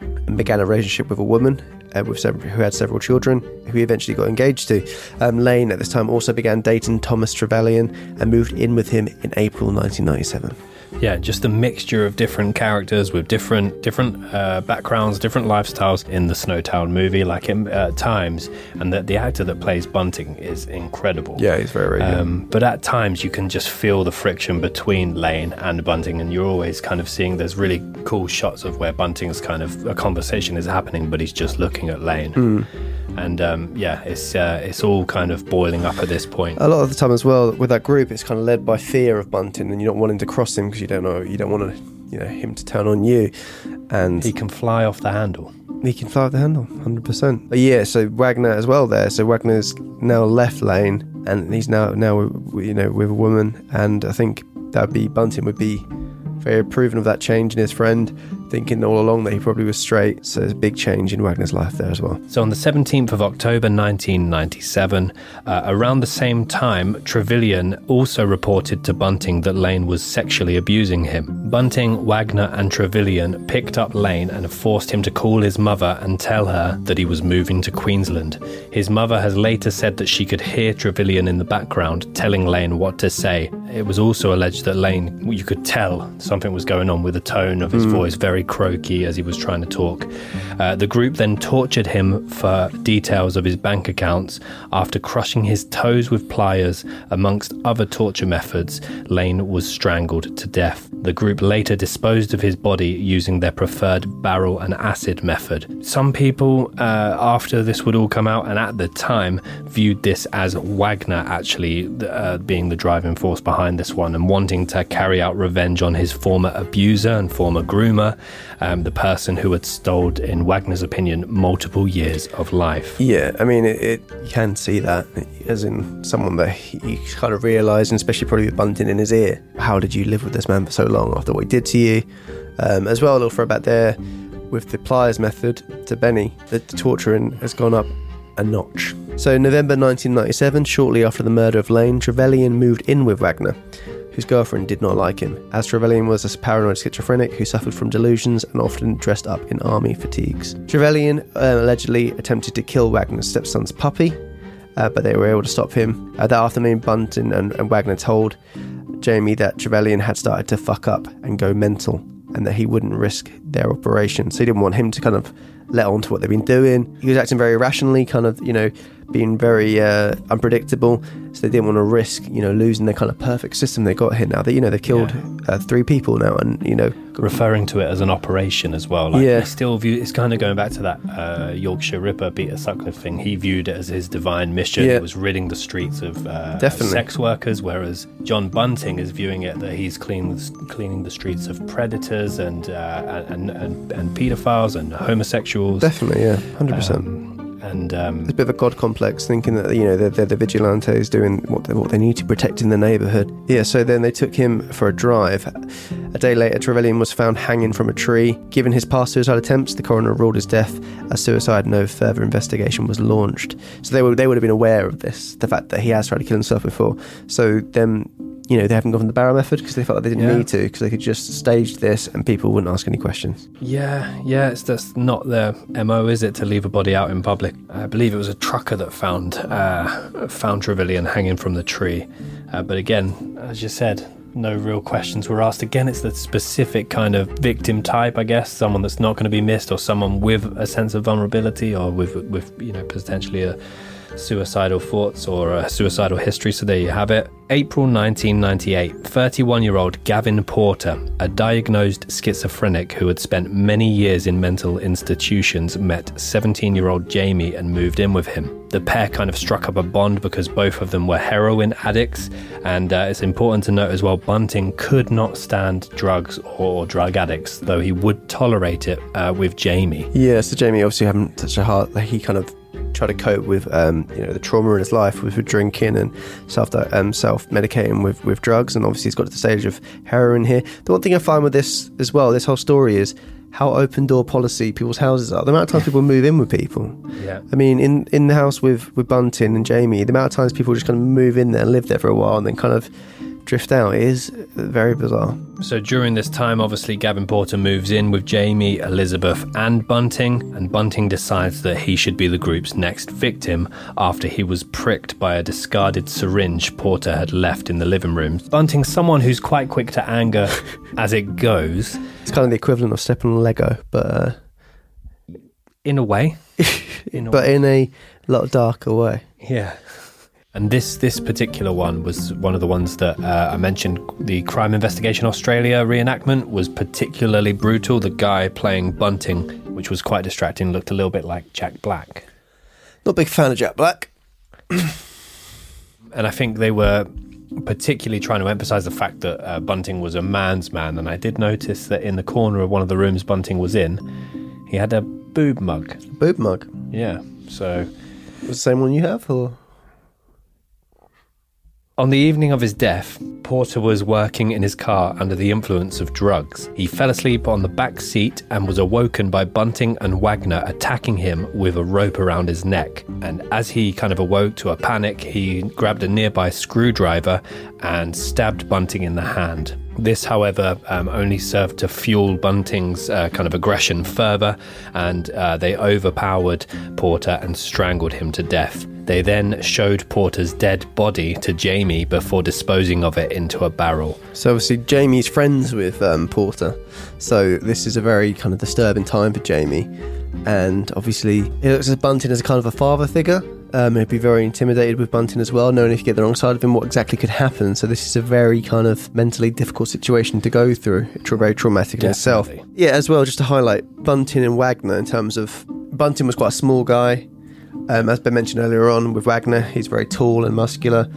and began a relationship with a woman uh, with several, who had several children, who he eventually got engaged to. Um, Lane at this time also began dating Thomas Trevilyan and moved in with him in April 1997. Yeah, just a mixture of different characters with different different uh, backgrounds, different lifestyles in the Snowtown movie, like at uh, times, and that the actor that plays Bunting is incredible. Yeah, he's very, very good. Um, but at times you can just feel the friction between Lane and Bunting, and you're always kind of seeing there's really cool shots of where Bunting's kind of a conversation is happening, but he's just looking at Lane. Mm. And um, yeah, it's uh, it's all kind of boiling up at this point. A lot of the time as well with that group, it's kind of led by fear of Bunting, and you're not wanting to cross him because you don't know you don't want to you know him to turn on you, and he can fly off the handle. He can fly off the handle, hundred percent. Yeah, so Wagner as well there. So Wagner's now left Lane, and he's now now you know with a woman, and I think that'd be Bunting would be very approving of that change in his friend, thinking all along that he probably was straight. So there's a big change in Wagner's life there as well. So on the 17th of October 1997, uh, around the same time, Trevilyan also reported to Bunting that Lane was sexually abusing him. Bunting, Wagner, and Trevilyan picked up Lane and forced him to call his mother and tell her that he was moving to Queensland. His mother has later said that she could hear Trevilyan in the background telling Lane what to say. It was also alleged that Lane, you could tell something was going on with the tone of his Mm. voice, very croaky as he was trying to talk. Uh, the group then tortured him for details of his bank accounts after crushing his toes with pliers. Amongst other torture methods, Lane was strangled to death. The group later disposed of his body using their preferred barrel and acid method. Some people, uh, after this would all come out, and at the time, viewed this as Wagner actually uh, being the driving force behind this one and wanting to carry out revenge on his former abuser and former groomer, um, the person who had stoled, in Wagner's opinion, multiple years of life. Yeah, I mean, it, it, you can see that as in someone that you kind of realise, and especially probably with Bunting in his ear, how did you live with this man for so long after what he did to you? Um, as well, a little throwback there with the pliers method to Benny, the, the torturing has gone up a notch. So, November 1997, shortly after the murder of Lane, Trevilyan moved in with Wagner whose girlfriend did not like him, as Trevilyan was a paranoid schizophrenic who suffered from delusions and often dressed up in army fatigues. Trevilyan uh, allegedly attempted to kill Wagner's stepson's puppy, uh, but they were able to stop him. Uh, that afternoon, Bunting and, and Wagner told Jamie that Trevilyan had started to fuck up and go mental, and that he wouldn't risk their operation. So he didn't want him to kind of let on to what they've been doing. He was acting very rationally, kind of, you know, being very uh, unpredictable. So they didn't want to risk, you know, losing their kind of perfect system they got here now. That you know they've killed uh, three people now, and you know, referring to it as an operation as well. Like Yeah. still view it's kind of going back to that uh, Yorkshire Ripper Peter Sutcliffe thing. He viewed it as his divine mission. Yeah. It was ridding the streets of uh, Definitely. sex workers, whereas John Bunting is viewing it that he's cleaning cleaning the streets of predators and uh, and, and and paedophiles and homosexuals. definitely, yeah, hundred percent. And um, There's a bit of a god complex, thinking that you know they're, they're the vigilantes doing what they, what they need to protect in the neighbourhood. Yeah, so then they took him for a drive. A day later, Trevilyan was found hanging from a tree. Given his past suicide attempts, the coroner ruled his death as suicide. No further investigation was launched. So they were they would have been aware of this, the fact that he has tried to kill himself before. So them. You know, they haven't gone for the barrel method because they felt like they didn't Yeah. need to because they could just stage this and people wouldn't ask any questions. Yeah, yeah, it's just not their mo, is it, to leave a body out in public? I believe it was a trucker that found uh, found Trevilyan hanging from the tree. Uh, but again, as you said, no real questions were asked. Again, it's the specific kind of victim type, I guess, someone that's not going to be missed, or someone with a sense of vulnerability, or with with you know potentially a suicidal thoughts or a suicidal history. So there you have it. April 1998, 31 year old Gavin Porter, a diagnosed schizophrenic who had spent many years in mental institutions, met 17 year old Jamie and moved in with him. The pair kind of struck up a bond because both of them were heroin addicts, and uh, it's important to note as well Bunting could not stand drugs or drug addicts, though he would tolerate it uh, with Jamie. Yeah, so Jamie obviously having such a heart he kind of try to cope with um, you know the trauma in his life with, with drinking and self um, self medicating with with drugs, and obviously he's got to the stage of heroin here. The one thing I find with this as well, this whole story is how open door policy people's houses are. The amount of times people move in with people. Yeah. I mean, in in the house with with Bunting and Jamie, the amount of times people just kind of move in there and live there for a while and then kind of drift out is very bizarre. So during this time, obviously, Gavin Porter moves in with Jamie, Elizabeth, and Bunting, and Bunting decides that he should be the group's next victim after he was pricked by a discarded syringe Porter had left in the living room. Bunting's someone who's quite quick to anger as it goes. It's kind of the equivalent of stepping on Lego, but uh, in a way, in a but way. in a lot darker way. Yeah. And this this particular one was one of the ones that uh, I mentioned. The Crime Investigation Australia reenactment was particularly brutal. The guy playing Bunting, which was quite distracting, looked a little bit like Jack Black. Not a big fan of Jack Black. and I think they were particularly trying to emphasize the fact that uh, Bunting was a man's man. And I did notice that in the corner of one of the rooms Bunting was in, he had a boob mug. Boob mug? Yeah. So. The same one you have, or? On the evening of his death, Porter was working in his car under the influence of drugs. He fell asleep on the back seat and was awoken by Bunting and Wagner attacking him with a rope around his neck. And as he kind of awoke to a panic, he grabbed a nearby screwdriver and stabbed Bunting in the hand. This, however, um, only served to fuel Bunting's uh, kind of aggression further, and uh, they overpowered Porter and strangled him to death. They then showed Porter's dead body to Jamie before disposing of it into a barrel. So, obviously, Jamie's friends with um, Porter. So, this is a very kind of disturbing time for Jamie. And obviously, it looks as Bunting as a kind of a father figure. Um, he'd be very intimidated with Bunting as well, knowing if you get the wrong side of him, what exactly could happen. So, this is a very kind of mentally difficult situation to go through. It's very traumatic Definitely. in itself. Yeah, as well, just to highlight Bunting and Wagner in terms of Bunting was quite a small guy. Um, as been mentioned earlier on with Wagner, he's very tall and muscular,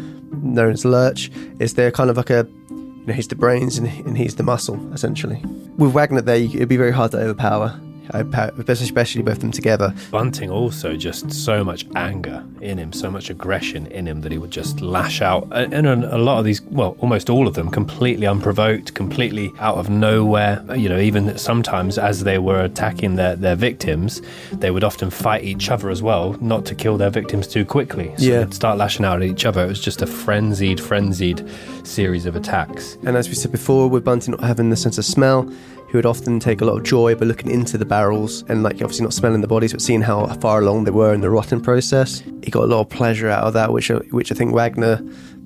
known as Lurch. Is there kind of like a, you know, he's the brains and, and he's the muscle, essentially. With Wagner there, it'd be very hard to overpower especially both of them together. Bunting also just so much anger in him, so much aggression in him that he would just lash out. And a lot of these, well, almost all of them, completely unprovoked, completely out of nowhere. You know, even sometimes as they were attacking their, their victims, they would often fight each other as well, not to kill their victims too quickly. So yeah. they'd start lashing out at each other. It was just a frenzied, frenzied series of attacks. And as we said before, with Bunting not having the sense of smell, who would often take a lot of joy by looking into the barrels and like obviously not smelling the bodies but seeing how far along they were in the rotting process. He got a lot of pleasure out of that, which which I think Wagner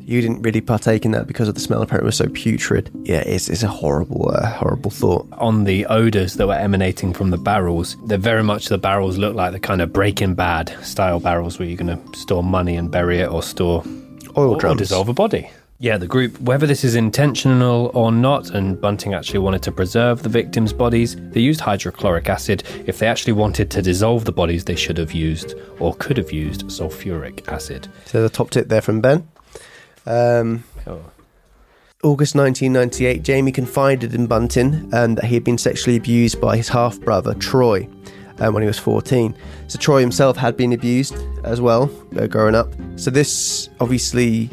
you didn't really partake in that because of the smell apparently was so putrid. Yeah, it's, it's a horrible, uh, horrible thought. On the odours that were emanating from the barrels, they're very much the barrels look like the kind of Breaking Bad style barrels where you're going to store money and bury it or store oil drums. Or dissolve a body. Yeah, the group, whether this is intentional or not, and Bunting actually wanted to preserve the victims' bodies, they used hydrochloric acid. If they actually wanted to dissolve the bodies, they should have used or could have used sulfuric acid. So the top tip there from Ben. Um, oh. August 1998, Jamie confided in Bunting um, that he had been sexually abused by his half brother, Troy. Um, when he was 14. So Troy himself had been abused as well uh, growing up. So this obviously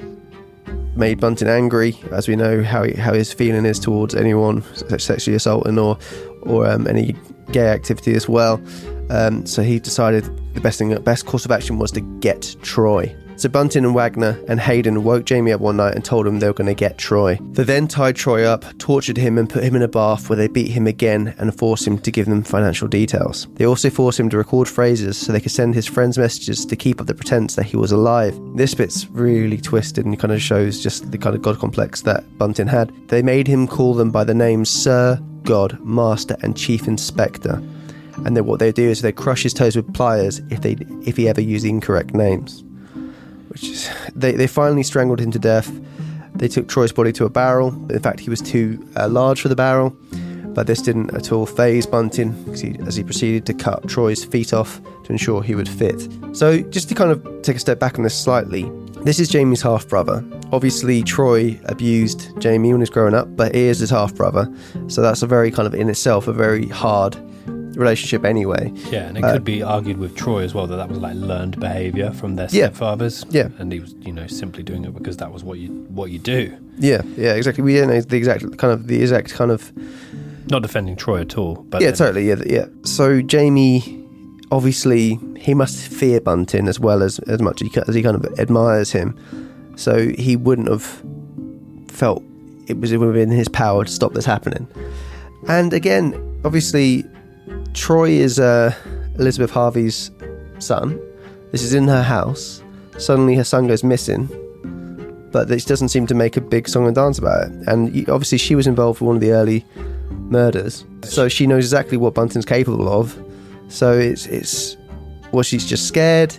made Bunting angry, as we know how he, how his feeling is towards anyone sexually assaulting or or um, any gay activity as well. Um, so he decided the best thing, best course of action was to get Troy. So Bunting and Wagner and Haydon woke Jamie up one night and told him they were going to get Troy. They then tied Troy up, tortured him, and put him in a bath where they beat him again and forced him to give them financial details. They also forced him to record phrases so they could send his friends messages to keep up the pretense that he was alive. This bit's really twisted and kind of shows just the kind of god complex that Bunting had. They made him call them by the names Sir, God, Master, and Chief Inspector and then what they do is they crush his toes with pliers if they if he ever used incorrect names which is they, they finally strangled him to death. They took Troy's body to a barrel. In fact, he was too uh, large for the barrel, but this didn't at all faze Bunting he, as he proceeded to cut Troy's feet off to ensure he would fit. So, just to kind of take a step back on this slightly, this is Jamie's half brother. Obviously, Troy abused Jamie when he was growing up, but he is his half brother. So, that's a very kind of in itself a very hard relationship anyway. Yeah, and it Uh, could be argued with Troy as well that that was like learned behaviour from their Yeah. stepfathers. Yeah. and he was, you know, simply doing it because that was what you what you do. Yeah, yeah, exactly. We don't know the exact kind of the exact kind of Not defending Troy at all, but yeah, then- totally. Yeah, yeah. So Jamie, obviously, he must fear Bunting as well as as much as he, as he kind of admires him. So he wouldn't have felt it was within his power to stop this happening. And again, obviously, Troy is uh, Elizabeth Harvey's son. This is in her house. Suddenly, her son goes missing. But this doesn't seem to make a big song and dance about it. And obviously, she was involved with one of the early murders, so she knows exactly what Bunting's capable of. So it's it's well, she's just scared.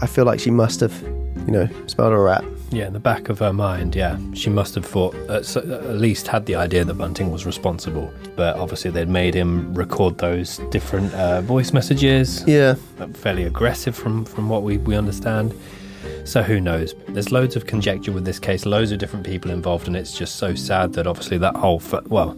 I feel like she must have, you know, smelled a rat. Yeah, in the back of her mind, yeah, she must have thought, uh, so- at least had the idea that Bunting was responsible. But obviously, they'd made him record those different uh, voice messages. Yeah. uh, fairly aggressive from from what we we understand. So who knows? There's loads of conjecture with this case, loads of different people involved, and it's just so sad that obviously that whole f- well,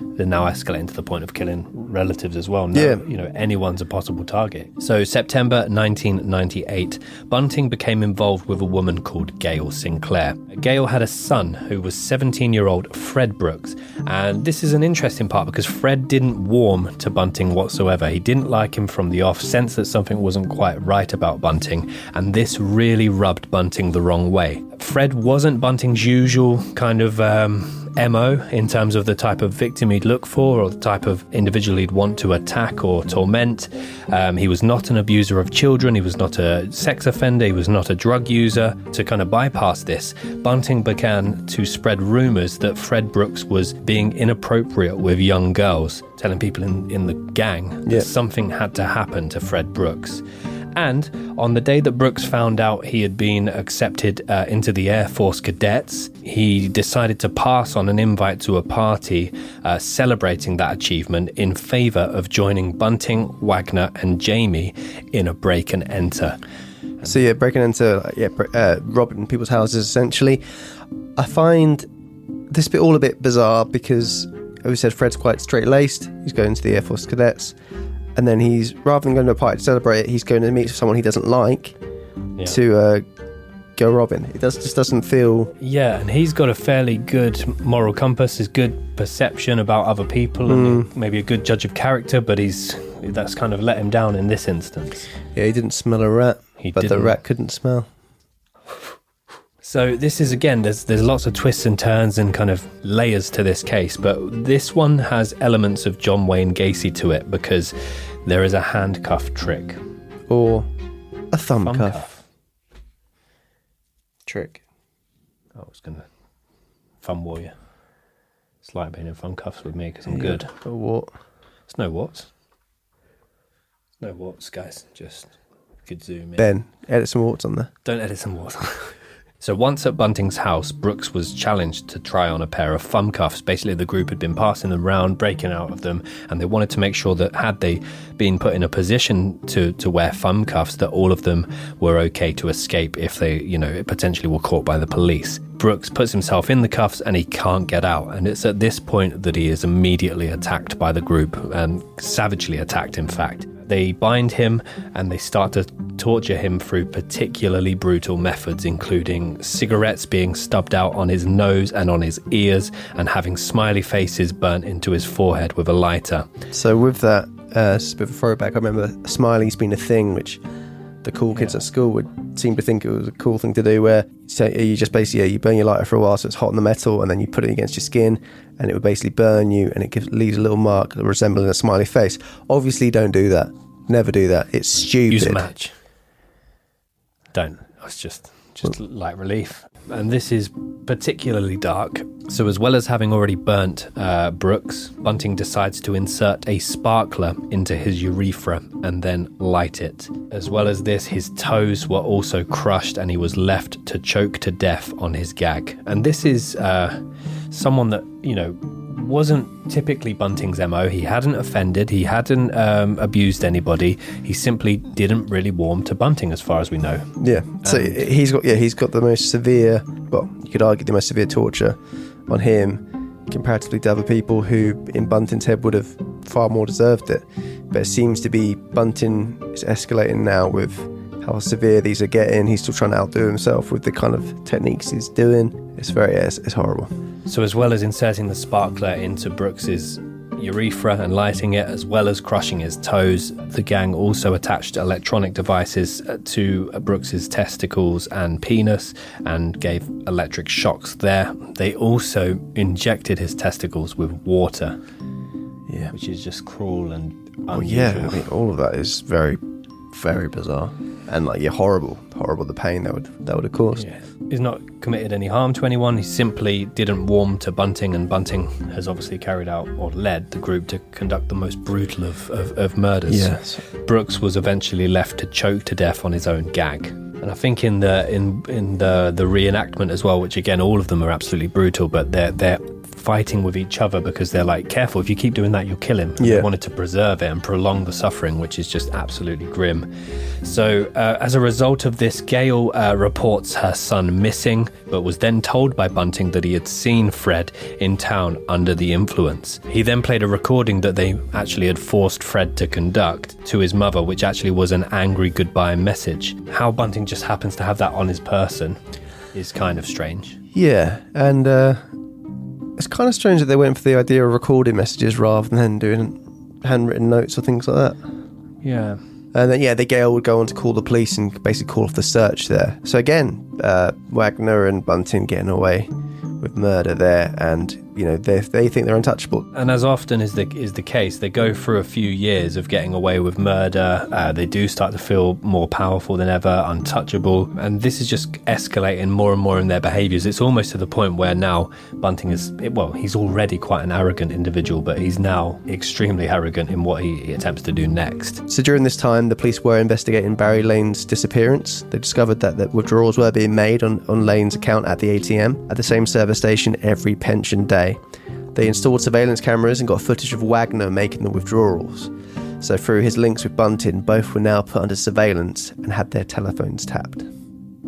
they're now escalating to the point of killing relatives as well. Now, Yeah. you know anyone's a possible target. So September 1998, Bunting became involved with a woman called Gail Sinclair. Gail had a son who was 17-year-old Fred Brooks, and this is an interesting part because Fred didn't warm to Bunting whatsoever. He didn't like him from the off, sensed that something wasn't quite right about Bunting, and this really rubbed Bunting the wrong way. Fred wasn't Bunting's usual kind of um, MO in terms of the type of victim he'd look for or the type of individual he'd want to attack or torment. Um, he was not an abuser of children, he was not a sex offender, he was not a drug user. To kind of bypass this, Bunting began to spread rumours that Fred Brooks was being inappropriate with young girls, telling people in, in the gang that Yeah. something had to happen to Fred Brooks. And on the day that Brooks found out he had been accepted uh, into the Air Force cadets, he decided to pass on an invite to a party uh, celebrating that achievement in favour of joining Bunting, Wagner, and Jamie in a break and enter. So yeah, breaking into yeah, uh, robbing people's houses essentially. I find this bit all a bit bizarre because, as we said, Fred's quite straight laced. He's going to the Air Force cadets, and then he's rather than going to a party to celebrate it, he's going to meet someone he doesn't like Yeah. to uh, go robbing. It does just doesn't feel. Yeah, and he's got a fairly good moral compass, his good perception about other people, and maybe a good judge of character. But he's that's kind of let him down in this instance. Yeah, he didn't smell a rat, He but the didn't. rat couldn't smell. So this is again, there's there's lots of twists and turns and kind of layers to this case, but this one has elements of John Wayne Gacy to it because there is a handcuff trick. Or a thumb, Thumb cuff, cuff. trick. Oh, I was gonna thumb war you. It's like being in thumb cuffs with me because I'm good. Or what? It's no what's. No what's, guys. Just could zoom in. Ben, edit some warts on there. Don't edit some water. so once at Bunting's house, Brooks was challenged to try on a pair of thumb cuffs. Basically, the group had been passing them round, breaking out of them, and they wanted to make sure that had they been put in a position to, to wear thumb cuffs, that all of them were okay to escape if they, you know, potentially were caught by the police. Brooks puts himself in the cuffs and he can't get out. And it's at this point that he is immediately attacked by the group and savagely attacked, in fact. They bind him and they start to torture him through particularly brutal methods, including cigarettes being stubbed out on his nose and on his ears, and having smiley faces burnt into his forehead with a lighter. So with that, uh, a bit of a throwback. I remember smiley's been a thing which the cool kids at school would seem to think it was a cool thing to do. Where you just basically yeah, you burn your lighter for a while, so it's hot on the metal, and then you put it against your skin, and it would basically burn you, and it gives, leaves a little mark resembling a smiley face. Obviously, don't do that. Never do that. It's stupid. Use a match. Don't. It's just just light relief. And this is particularly dark. So, as well as having already burnt uh, Brooks, Bunting decides to insert a sparkler into his urethra and then light it. As well as this, his toes were also crushed and he was left to choke to death on his gag. And this is uh, someone that, you know, wasn't typically Bunting's MO. He hadn't offended, he hadn't um, abused anybody. He simply didn't really warm to Bunting, as far as we know. Yeah. So And- he's got yeah he's got the most severe. Well, you could argue the most severe torture on him comparatively to other people who in Bunting's head would have far more deserved it. But it seems to be Bunting is escalating now with how severe these are getting. He's still trying to outdo himself with the kind of techniques he's doing. It's very, it's, it's horrible. So, as well as inserting the sparkler into Brooks's urethra and lighting it, as well as crushing his toes, the gang also attached electronic devices uh, to Brooks's testicles and penis and gave electric shocks there. They also injected his testicles with water. Yeah. Which is just cruel and unusual. Well, yeah, I mean, all of that is very, very bizarre. And like, yeah, horrible, horrible the pain that would that would have caused. Yeah. He's not committed any harm to anyone. He simply didn't warm to Bunting, and Bunting has obviously carried out or led the group to conduct the most brutal of, of, of murders. Yes. Brooks was eventually left to choke to death on his own gag. And I think in the in in the the reenactment as well, which again all of them are absolutely brutal, but they're they're fighting with each other because they're like, careful, if you keep doing that, you'll kill him. And Yeah. They wanted to preserve it and prolong the suffering, which is just absolutely grim. So, uh, as a result of this, Gail uh, reports her son missing, but was then told by Bunting that he had seen Fred in town under the influence. He then played a recording that they actually had forced Fred to conduct to his mother, which actually was an angry goodbye message. How Bunting just happens to have that on his person is kind of strange. Yeah, and uh, it's kind of strange that they went for the idea of recording messages rather than doing handwritten notes or things like that. Yeah. And then, yeah, the Gail would go on to call the police and basically call off the search there. So again, uh, Wagner and Bunting getting away with murder there, and you know they they think they're untouchable. And as often is the is the case, they go through a few years of getting away with murder. Uh, they do start to feel more powerful than ever, untouchable, and this is just escalating more and more in their behaviours. It's almost to the point where now Bunting is well, he's already quite an arrogant individual, but he's now extremely arrogant in what he, he attempts to do next. So during this time, the police were investigating Barry Lane's disappearance. They discovered that, that withdrawals were being made on, on Lane's account at the ATM at the same service station every pension day. They installed surveillance cameras and got footage of Wagner making the withdrawals. So through his links with Bunting, both were now put under surveillance and had their telephones tapped.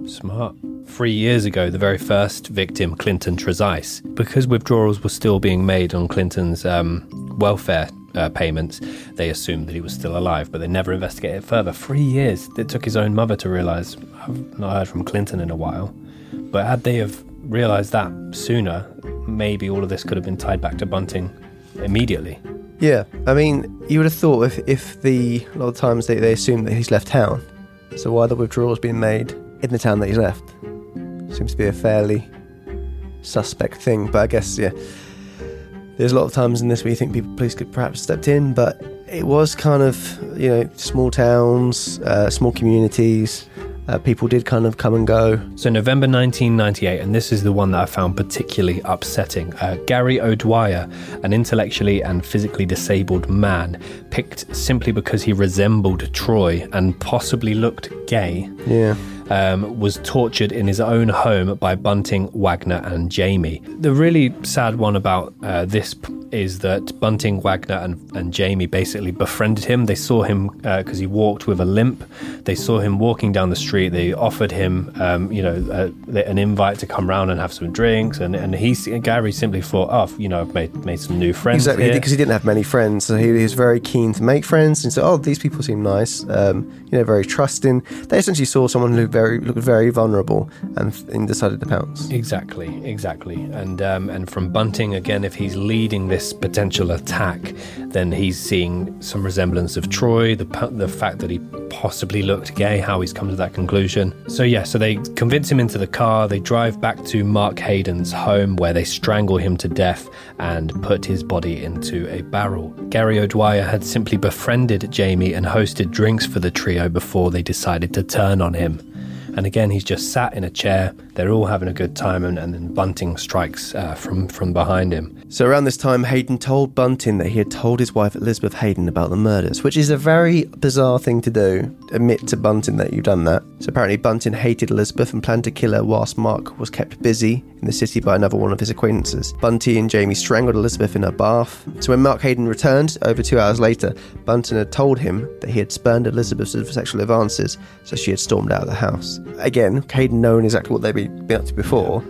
Smart. Three years ago, the very first victim, Clinton Trezise, because withdrawals were still being made on Clinton's um, welfare uh, payments, they assumed that he was still alive, but they never investigated further. Three years. It took his own mother to realise, I've not heard from Clinton in a while. But had they have realised that sooner, maybe all of this could have been tied back to Bunting immediately. Yeah, I mean, you would have thought if, if the a lot of times they, they assume that he's left town, so why the withdrawals being made in the town that he's left seems to be a fairly suspect thing. But I guess yeah, there's a lot of times in this where you think people police could perhaps stepped in, but it was kind of you know small towns, uh, small communities. Uh, people did kind of come and go. So, November 1998, and this is the one that I found particularly upsetting. Uh, Gary O'Dwyer, an intellectually and physically disabled man, picked simply because he resembled Troy and possibly looked gay. Yeah. Um, was tortured in his own home by Bunting, Wagner, and Jamie. The really sad one about uh, this is that Bunting, Wagner, and, and Jamie basically befriended him. They saw him because he walked with a limp. They saw him walking down the street. They offered him, um, you know, uh, an invite to come round and have some drinks. And, and he, Gary simply thought, oh, you know, I've made, made some new friends. Exactly, here. because he didn't have many friends, so he, he was very keen to make friends. And so, oh, these people seem nice, um, you know, very trusting. They essentially saw someone who very looked very vulnerable and, and decided to pounce. Exactly, exactly. And um, and from Bunting again, if he's leading this potential attack, then he's seeing some resemblance of Troy. The the fact that he possibly looked gay, how he's come to that conclusion. So yeah, so they convince him into the car. They drive back to Mark Haydon's home, where they strangle him to death and put his body into a barrel. Gary O'Dwyer had simply befriended Jamie and hosted drinks for the trio before they decided to turn on him. And again, he's just sat in a chair. They're all having a good time, and, and then Bunting strikes uh, from from behind him. So around this time, Haydon told Bunting that he had told his wife Elizabeth Haydon about the murders, which is a very bizarre thing to do. Admit to Bunting that you've done that. So apparently, Bunting hated Elizabeth and planned to kill her whilst Mark was kept busy in the city by another one of his acquaintances. Bunty and Jamie strangled Elizabeth in her bath. So when Mark Haydon returned, over two hours later, Bunting had told him that he had spurned Elizabeth's sexual advances, so she had stormed out of the house. Again, Haydon knowing exactly what they'd been up to before,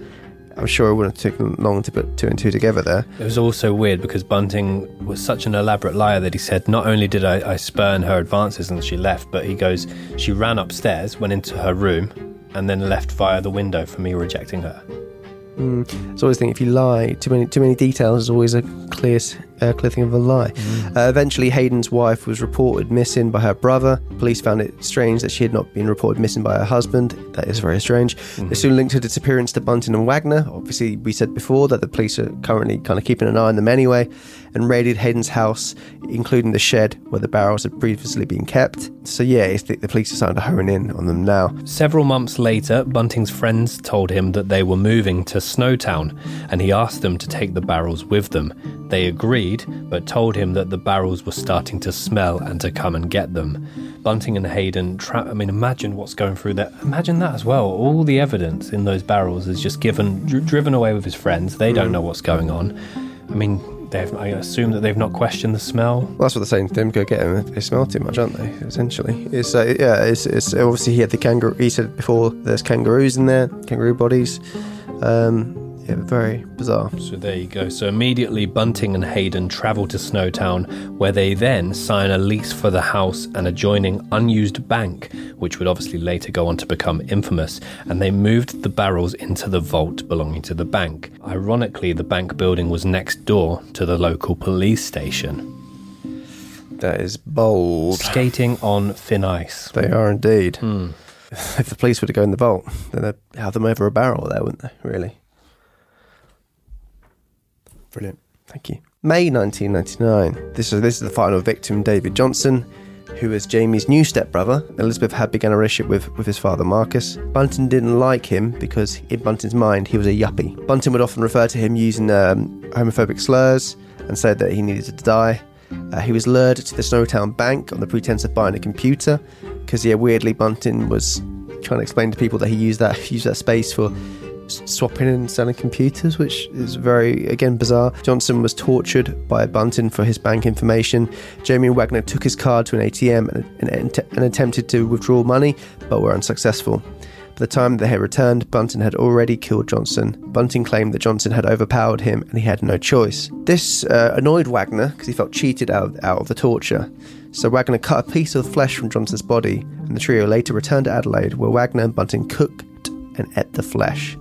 I'm sure it wouldn't have taken long to put two and two together there. It was also weird because Bunting was such an elaborate liar that he said, Not only did I, I spurn her advances and she left, but he goes, She ran upstairs, went into her room, and then left via the window for me rejecting her. Mm. It's always the thing if you lie, too many too many details is always a clear uh, clear thing of a lie. Uh, eventually, Haydon's wife was reported missing by her brother. Police found it strange that she had not been reported missing by her husband. That is very strange. They soon linked her disappearance to Bunting and Wagner. Obviously, we said before that the police are currently kind of keeping an eye on them anyway, and raided Haydon's house, including the shed where the barrels had previously been kept. So yeah, it's the, the police are starting to hone in on them now. Several months later, Bunting's friends told him that they were moving to Snowtown, and he asked them to take the barrels with them. They agreed, but told him that the barrels were starting to smell and to come and get them. Bunting and Haydon, tra- I mean, imagine what's going through there. Imagine that as well. All the evidence in those barrels is just given, dr- driven away with his friends. They don't know what's going on. I mean, they've, I assume that they've not questioned the smell. Well, that's what they're saying to them. Go get them. They smell too much, aren't they? Essentially, it's uh, yeah. It's, it's obviously he had the kangaroo. He said before there's kangaroos in there, kangaroo bodies. Um, yeah, very bizarre. So there you go. So immediately, Bunting and Haydon travel to Snowtown, where they then sign a lease for the house and adjoining unused bank, which would obviously later go on to become infamous. And they moved the barrels into the vault belonging to the bank. Ironically, the bank building was next door to the local police station. That is bold. Skating on thin ice. They are indeed. Hmm. If the police were to go in the vault, then they'd have them over a barrel there, wouldn't they? Really? Brilliant. Thank you. May 1999. This is this is the final victim, David Johnson, who was Jamie's new stepbrother. Elizabeth had begun a relationship with, with his father, Marcus. Bunting didn't like him because, in Bunting's mind, he was a yuppie. Bunting would often refer to him using um, homophobic slurs and said that he needed to die. Uh, he was lured to the Snowtown Bank on the pretense of buying a computer because, yeah, weirdly, Bunting was trying to explain to people that he used that used that space for swapping and selling computers, which is very, again, bizarre. Johnson was tortured by Bunting for his bank information. Jamie and Wagner took his card to an ATM and, and, and attempted to withdraw money, but were unsuccessful. By the time they had returned, Bunting had already killed Johnson. Bunting claimed that Johnson had overpowered him and he had no choice. This uh, annoyed Wagner because he felt cheated out, out of the torture. So Wagner cut a piece of flesh from Johnson's body, and the trio later returned to Adelaide, where Wagner and Bunting cooked and ate the flesh.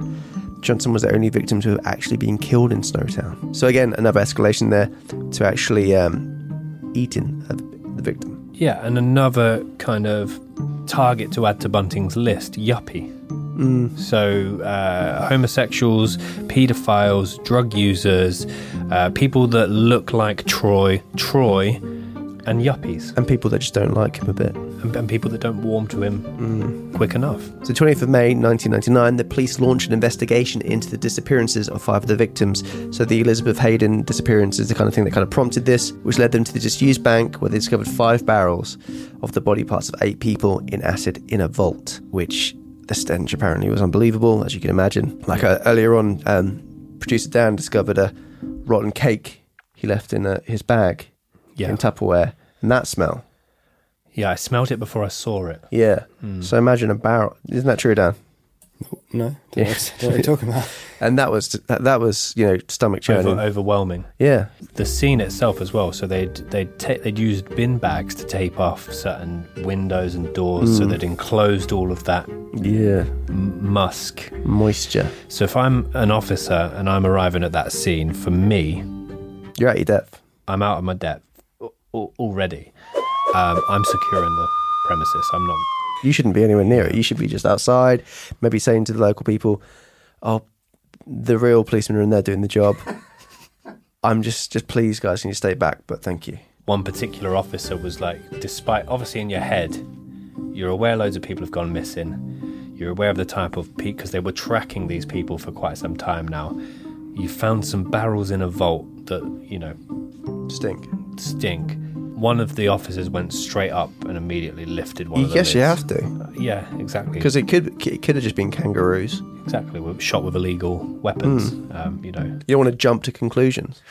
Johnson was the only victim to have actually been killed in Snowtown. So again, another escalation there to actually um, eating the the victim. Yeah, and another kind of target to add to Bunting's list yuppie. Mm. So, uh, homosexuals, paedophiles, drug users, uh, people that look like Troy, Troy, and yuppies. And people that just don't like him a bit. And, and people that don't warm to him quick enough. So, 20th of May 1999, the police launched an investigation into the disappearances of five of the victims. So, the Elizabeth Haydon disappearance is the kind of thing that kind of prompted this, which led them to the disused bank where they discovered five barrels of the body parts of eight people in acid in a vault, which the stench apparently was unbelievable, as you can imagine. Like uh, earlier on, um, producer Dan discovered a rotten cake he left in uh, his bag Yeah. in Tupperware, and that smell. Yeah, I smelt it before I saw it. Yeah. So imagine a barrel. Isn't that true, Dan? No, Yeah. what are you talking about? And that was that, that was you know stomach churning. Over, overwhelming. Yeah. The scene itself as well. So they'd they'd ta- they'd used bin bags to tape off certain windows and doors, so Mm. they'd enclosed all of that Yeah. m- musk. Moisture. So if I'm an officer and I'm arriving at that scene, for me, You're at your depth. I'm out of my depth al- al- already. Um, I'm securing the premises. I'm not. You shouldn't be anywhere near it. You should be just outside, maybe saying to the local people, "Oh, the real policemen are in there doing the job. I'm just just please, guys, can you stay back? But thank you." One particular officer was like, despite obviously in your head, you're aware loads of people have gone missing. You're aware of the type of people because they were tracking these people for quite some time now. You found some barrels in a vault that you know Stink. stink. One of the officers went straight up and immediately lifted one of the Yes, you lids. have to, Yeah, exactly. because it could it could have just been kangaroos. exactly we were shot with illegal weapons. Hmm. Um, you know, You don't want to jump to conclusions.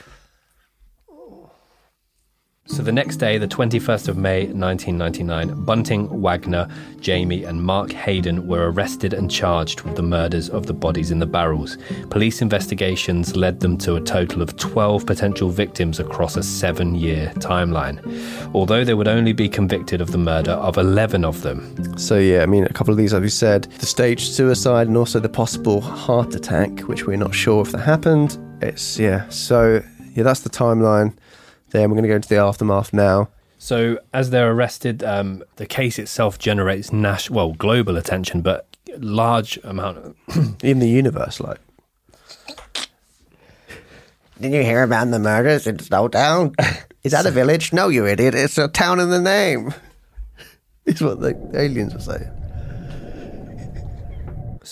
So the next day, the 21st of May 1999, Bunting, Wagner, Jamie, and Mark Haydon were arrested and charged with the murders of the bodies in the barrels. Police investigations led them to a total of 12 potential victims across a seven year timeline, although they would only be convicted of the murder of 11 of them. So yeah, I mean, a couple of these, as we said, the staged suicide and also the possible heart attack, which we're not sure if that happened. It's yeah. So yeah, that's the timeline. Then we're going to go into the aftermath now. So, as they're arrested, um, the case itself generates nas- well global attention, but large amount of in the universe, like. Did you hear about the murders in Snowtown? Is that a village? No, you idiot. It's a town in the name. Is what the aliens were saying.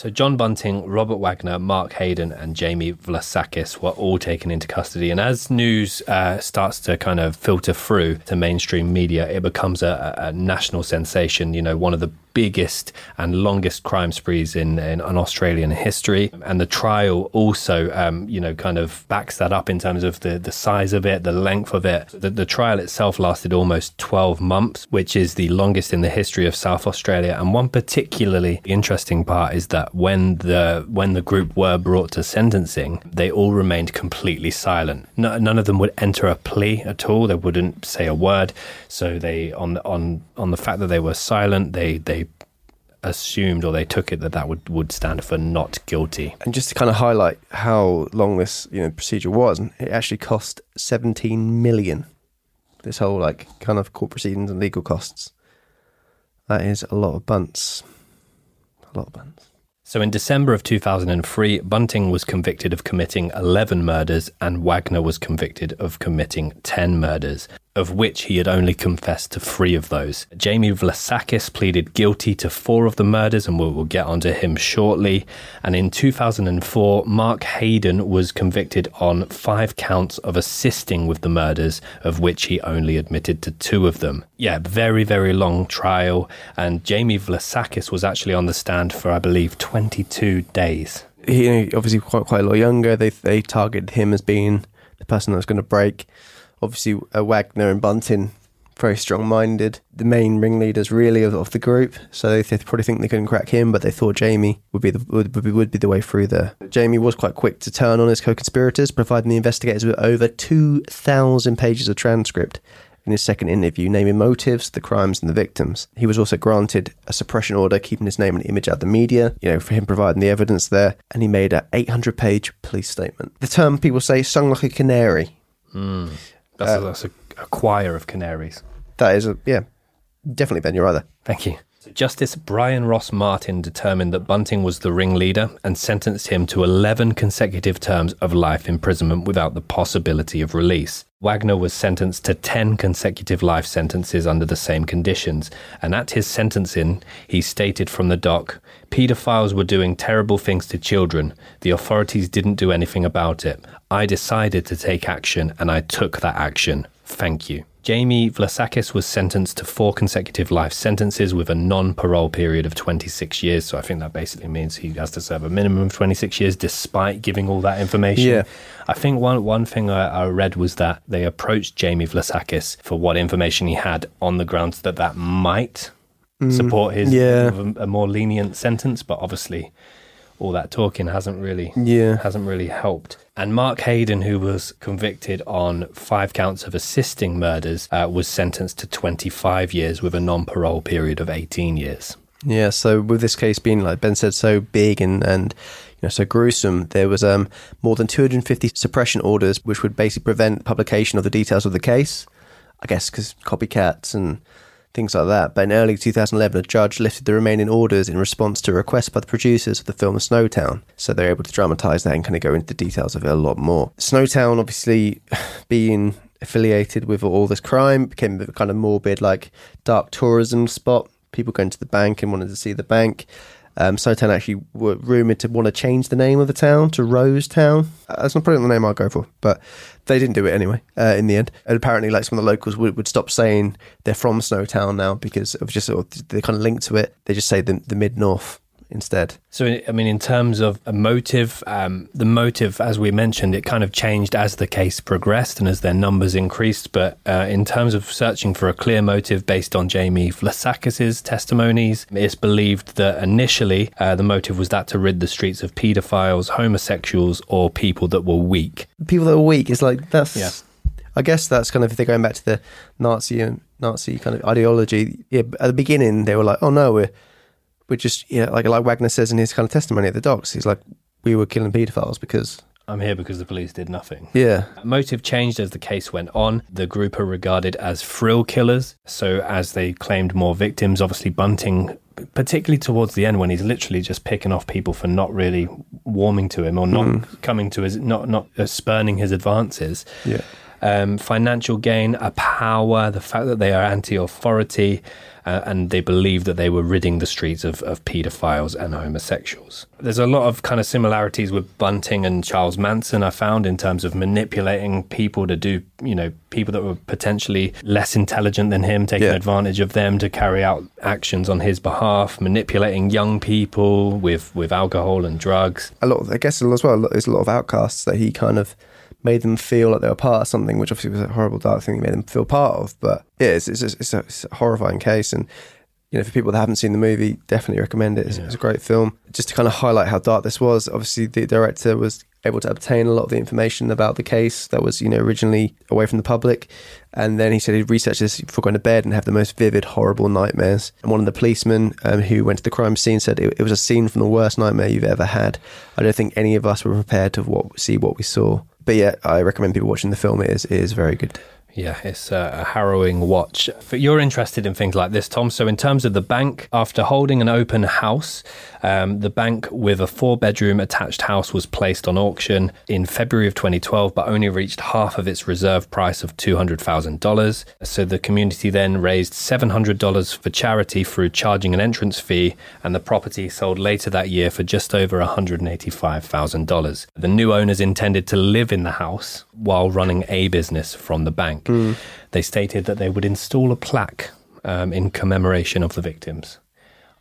So John Bunting, Robert Wagner, Mark Haydon, and Jamie Vlassakis were all taken into custody. And as news uh, starts to kind of filter through to mainstream media, it becomes a, a national sensation. You know, one of the biggest and longest crime sprees in, in, in Australian history. And the trial also, um, you know, kind of backs that up in terms of the, the size of it, the length of it. The, the trial itself lasted almost 12 months, which is the longest in the history of South Australia. And one particularly interesting part is that when the when the group were brought to sentencing, they all remained completely silent. No, none of them would enter a plea at all. They wouldn't say a word. So they on on on the fact that they were silent, they they assumed or they took it that that would, would stand for not guilty. And just to kind of highlight how long this you know procedure was, it actually cost 17 million. This whole like kind of court proceedings and legal costs. That is a lot of bunts. A lot of bunts. So in December of 2003, Bunting was convicted of committing 11 murders and Wagner was convicted of committing 10 murders, of which he had only confessed to three of those. Jamie Vlassakis pleaded guilty to four of the murders, and we'll, get onto him shortly. And in 2004, Mark Haydon was convicted on five counts of assisting with the murders, of which he only admitted to two of them. Yeah, very, very long trial. And Jamie Vlassakis was actually on the stand for, I believe, 22 days. He obviously quite quite a lot younger. They they targeted him as being the person that was going to break. Obviously, uh, Wagner and Bunting very strong minded. The main ringleaders really of, of the group, so they, probably think they couldn't crack him, but they thought Jamie would be the would, would, be, would be the way through there. Jamie was quite quick to turn on his co-conspirators, providing the investigators with over two thousand pages of transcript in his second interview, naming motives, the crimes, and the victims. He was also granted a suppression order, keeping his name and image out of the media, you know, for him providing the evidence there, and he made an 800 page police statement. The term people say sung like a canary. Mm. That's, uh, a, that's a, a, choir of canaries. That is, a, yeah, definitely Ben, you're either. Thank you. Justice Brian Ross Martin determined that Bunting was the ringleader and sentenced him to 11 consecutive terms of life imprisonment without the possibility of release. Wagner was sentenced to 10 consecutive life sentences under the same conditions, and at his sentencing, he stated from the dock Paedophiles were doing terrible things to children. The authorities didn't do anything about it. I decided to take action, and I took that action. Thank you. Jamie Vlassakis was sentenced to four consecutive life sentences with a non parole period of 26 years. So I think that basically means he has to serve a minimum of 26 years despite giving all that information. Yeah. I think one, one thing I, I read was that they approached Jamie Vlassakis for what information he had on the grounds that that might mm, support his yeah. a, a more lenient sentence, but obviously all that talking hasn't really yeah. hasn't really helped. And Mark Haydon, who was convicted on five counts of assisting murders, uh, was sentenced to 25 years with a non-parole period of 18 years. Yeah, so with this case being, like Ben said, so big and, and you know, so gruesome, there was um, more than 250 suppression orders, which would basically prevent publication of the details of the case. I guess because copycats and things like that. But in early 2011, a judge lifted the remaining orders in response to a request by the producers of the film Snowtown. So they're able to dramatise that and kind of go into the details of it a lot more. Snowtown, obviously, being affiliated with all this crime, became a kind of morbid, like dark tourism spot. People going to the bank and wanted to see the bank. Um, Snowtown actually were rumoured to want to change the name of the town to Rose Town. That's not probably the name I'll go for, but they didn't do it anyway uh, in the end. And apparently, like some of the locals would, would stop saying they're from Snowtown now because of just sort of kind of link to it. They just say the, the mid north instead. So, I mean, in terms of a motive, um, the motive, as we mentioned, it kind of changed as the case progressed and as their numbers increased. But uh, in terms of searching for a clear motive based on Jamie Vlassakis's testimonies, it's believed that initially uh, the motive was that to rid the streets of paedophiles, homosexuals, or people that were weak. People that were weak is like that's. Yeah. I guess that's kind of if they're going back to the Nazi and Nazi kind of ideology. Yeah, at the beginning they were like, "Oh no, we're we're just yeah," like like Wagner says in his kind of testimony at the docks. He's like, "We were killing paedophiles because I'm here because the police did nothing. yeah, Motive changed as the case went on. The group are regarded as thrill killers. So, as they claimed more victims, obviously Bunting, particularly towards the end when he's literally just picking off people for not really warming to him or not coming to his, not not uh, spurning his advances. yeah." Um, financial gain, a power, the fact that they are anti-authority, uh, and they believe that they were ridding the streets of, of paedophiles and homosexuals. There's a lot of kind of similarities with Bunting and Charles Manson, I found, in terms of manipulating people to do, you know, people that were potentially less intelligent than him, taking Yeah. advantage of them to carry out actions on his behalf, manipulating young people with, with alcohol and drugs. a lot of, I guess as well, there's a lot of outcasts that he kind of made them feel like they were part of something, which obviously was a horrible dark thing he made them feel part of. But yeah, it's, it's, it's, a, it's a horrifying case. And, you know, for people that haven't seen the movie, definitely recommend it. It's, it's a great film. Just to kind of highlight how dark this was, obviously the director was able to obtain a lot of the information about the case that was, you know, originally away from the public. And then he said he'd research this before going to bed and have the most vivid, horrible nightmares. And one of the policemen um, who went to the crime scene said it, it was a scene from the worst nightmare you've ever had. I don't think any of us were prepared to what, see what we saw. But yeah, I recommend people watching the film. It is, it is very good. Yeah, it's a, harrowing watch. You're interested in things like this, Tom. So, in terms of the bank, after holding an open house, um, the bank with a four bedroom attached house was placed on auction in February of 2012, but only reached half of its reserve price of $200,000. So, the community then raised $700 for charity through charging an entrance fee, and the property sold later that year for just over $185,000. The new owners intended to live in the house while running a business from the bank. They stated that they would install a plaque um, in commemoration of the victims.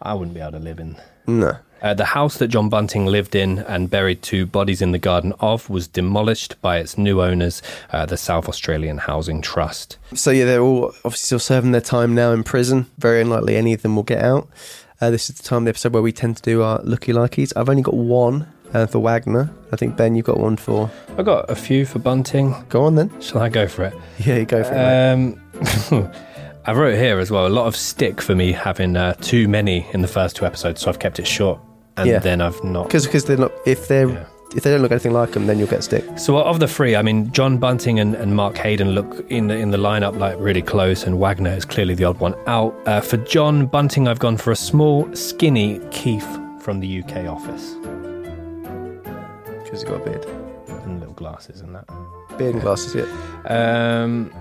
I wouldn't be able to live in. No. Uh, the house that John Bunting lived in and buried two bodies in the garden of was demolished by its new owners, uh, the South Australian Housing Trust. So yeah, they're all obviously still serving their time now in prison. Very unlikely any of them will get out. Uh, this is the time of the episode where we tend to do our looky likies. I've only got one uh, for Wagner. I think Ben, you've got one for. I've got a few for Bunting. Go on then. Shall I go for it? Yeah, you go for it. I wrote here as well a lot of stick for me having uh, too many in the first two episodes, so I've kept it short, and Yeah. then I've not. Because because they're not. If they're Yeah. if they don't look anything like them, then you'll get stick. So of the three, I mean, John Bunting and, and Mark Haydon look in the in the lineup like really close, and Wagner is clearly the odd one out. Uh, for John Bunting, I've gone for a small, skinny Keith from the UK office, Because he's got a beard. and little glasses and that. Beard and glasses. Yeah. Um,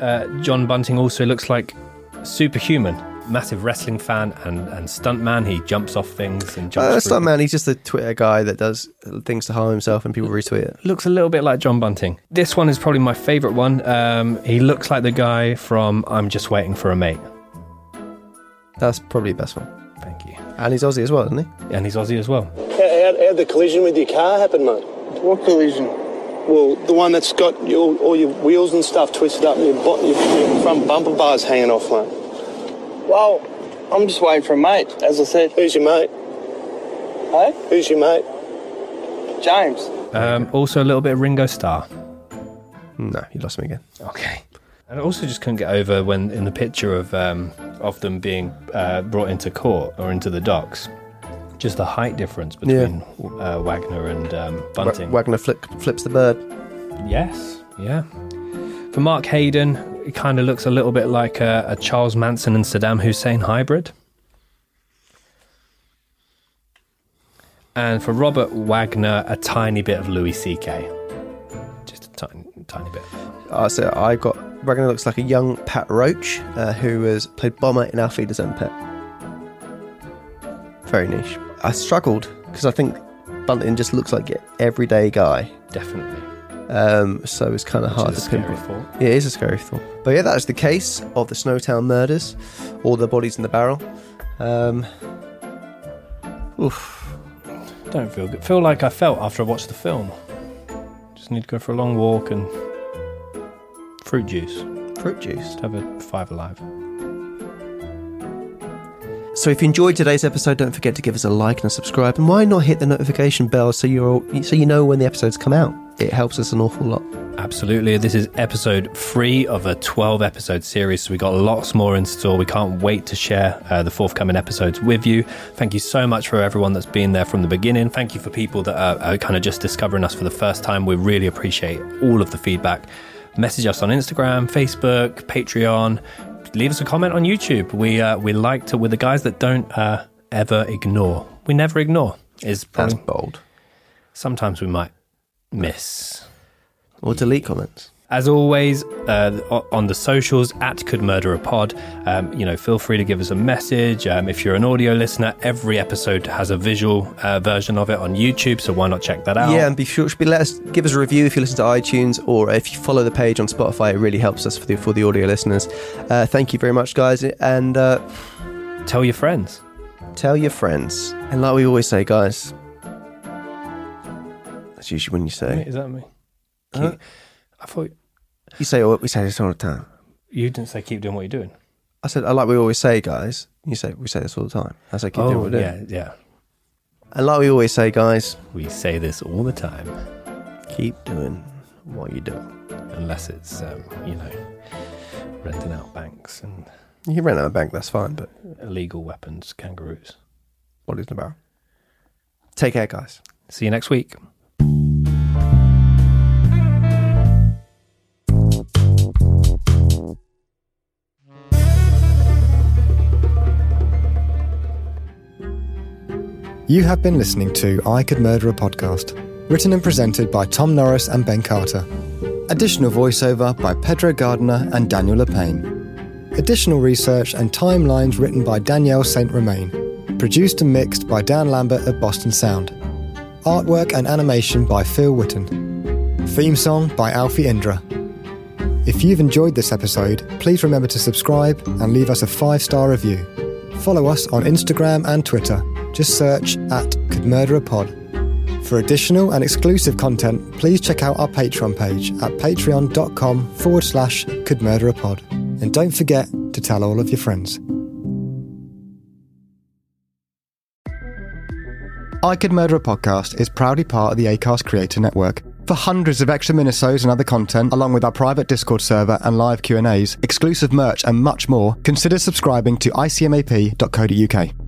uh, John Bunting also looks like superhuman. Massive wrestling fan and, and stuntman. He jumps off things and jumps. Uh, through- stunt man. He's just a Twitter guy that does things to harm himself, and people retweet it. looks a little bit like John Bunting. This one is probably my favourite one. Um, he looks like the guy from I'm Just Waiting for a Mate. That's probably the best one. Thank you. And he's Aussie as well, isn't he? And he's Aussie as well. How, how'd the collision with your car happen, mate? What collision? Well, the one that's got your, all your wheels and stuff twisted up and your, bo- your, your front bumper bars hanging off, mate. Well, I'm just waiting for a mate, as I said. Who's your mate? Hey? Who's your mate? James. Um, also a little bit of Ringo Starr. No, you lost me again. Okay. And I also just couldn't get over when in the picture of um, of them being uh, brought into court or into the docks, just the height difference between uh, Wagner and um, Bunting. Wagner flick, flips the bird. Yes, yeah. For Mark Haydon, it kind of looks a little bit like a, a Charles Manson and Saddam Hussein hybrid. And for Robert Wagner, a tiny bit of Louis C.K. Just a tiny, tiny bit. Uh, so I got Wagner looks like a young Pat Roach uh, who has played Bomber in Alfie Pet. Very niche. I struggled because I think Bunting just looks like an everyday guy. Definitely. Um, so it's kind of hard is to a scary pinpoint. thought. Yeah, it is a scary thought. But yeah, that is the case of the Snowtown murders, all the bodies in the barrel. Um, Oof. Don't feel good. Feel like I felt after I watched the film. Just need to go for a long walk and fruit juice. Fruit juice. Just have a five alive. So if you enjoyed today's episode, don't forget to give us a like and a subscribe. And why not hit the notification bell so you're so you know when the episodes come out? It helps us an awful lot. Absolutely. This is episode three of a 12 episode series. So we got lots more in store. We can't wait to share uh, the forthcoming episodes with you. Thank you so much for everyone that's been there from the beginning. Thank you for people that are, are kind of just discovering us for the first time. We really appreciate all of the feedback. Message us on Instagram, Facebook, Patreon. Leave us a comment on YouTube. We uh, we like to. We're the guys that don't uh, ever ignore. We never ignore. Is That's bold. sometimes we might miss. Or delete comments. As always, uh, on the socials at Could Murder a Pod, um, you know, feel free to give us a message. Um, if you're an audio listener, every episode has a visual uh, version of it on YouTube, so why not check that out? Yeah, and be sure be let us give us a review if you listen to iTunes or if you follow the page on Spotify. It really helps us for the for the audio listeners. Uh, thank you very much, guys, and uh, Tell your friends. tell your friends. And like we always say, guys, that's usually when you say Is that me? I thought you say oh, we say this all the time. you didn't say keep doing what you're doing. I said I like we always say, guys. You say we say this all the time. I say keep doing oh, what we're yeah, doing. yeah. And like we always say, guys, We say this all the time, keep doing what you do. unless it's, um, you know, renting out banks and You can rent out a bank, that's fine, but illegal weapons, kangaroos. what is it about? Take care, guys. See you next week. You have been listening to I Could Murder a Podcast, written and presented by Tom Norris and Ben Carter. Additional voiceover by Pedro Gardiner and Daniel Lapaine. Additional research and timelines written by Danielle St. Romaine. Produced and mixed by Dan Lambert of Boston Sound. Artwork and animation by Phil Whitton. Theme song by Alfie Indra. If you've enjoyed this episode, please remember to subscribe and leave us a five star review. Follow us on Instagram and Twitter. Just search at Could Murder a Pod. For additional and exclusive content, please check out our Patreon page at patreon.com forward slash Could Murder a Pod. And don't forget to tell all of your friends. I Could Murder a Podcast is proudly part of the ACAST Creator Network. For hundreds of extra minisodes and other content, along with our private Discord server and live Q&As, exclusive merch and much more, consider subscribing to icmap.co.uk.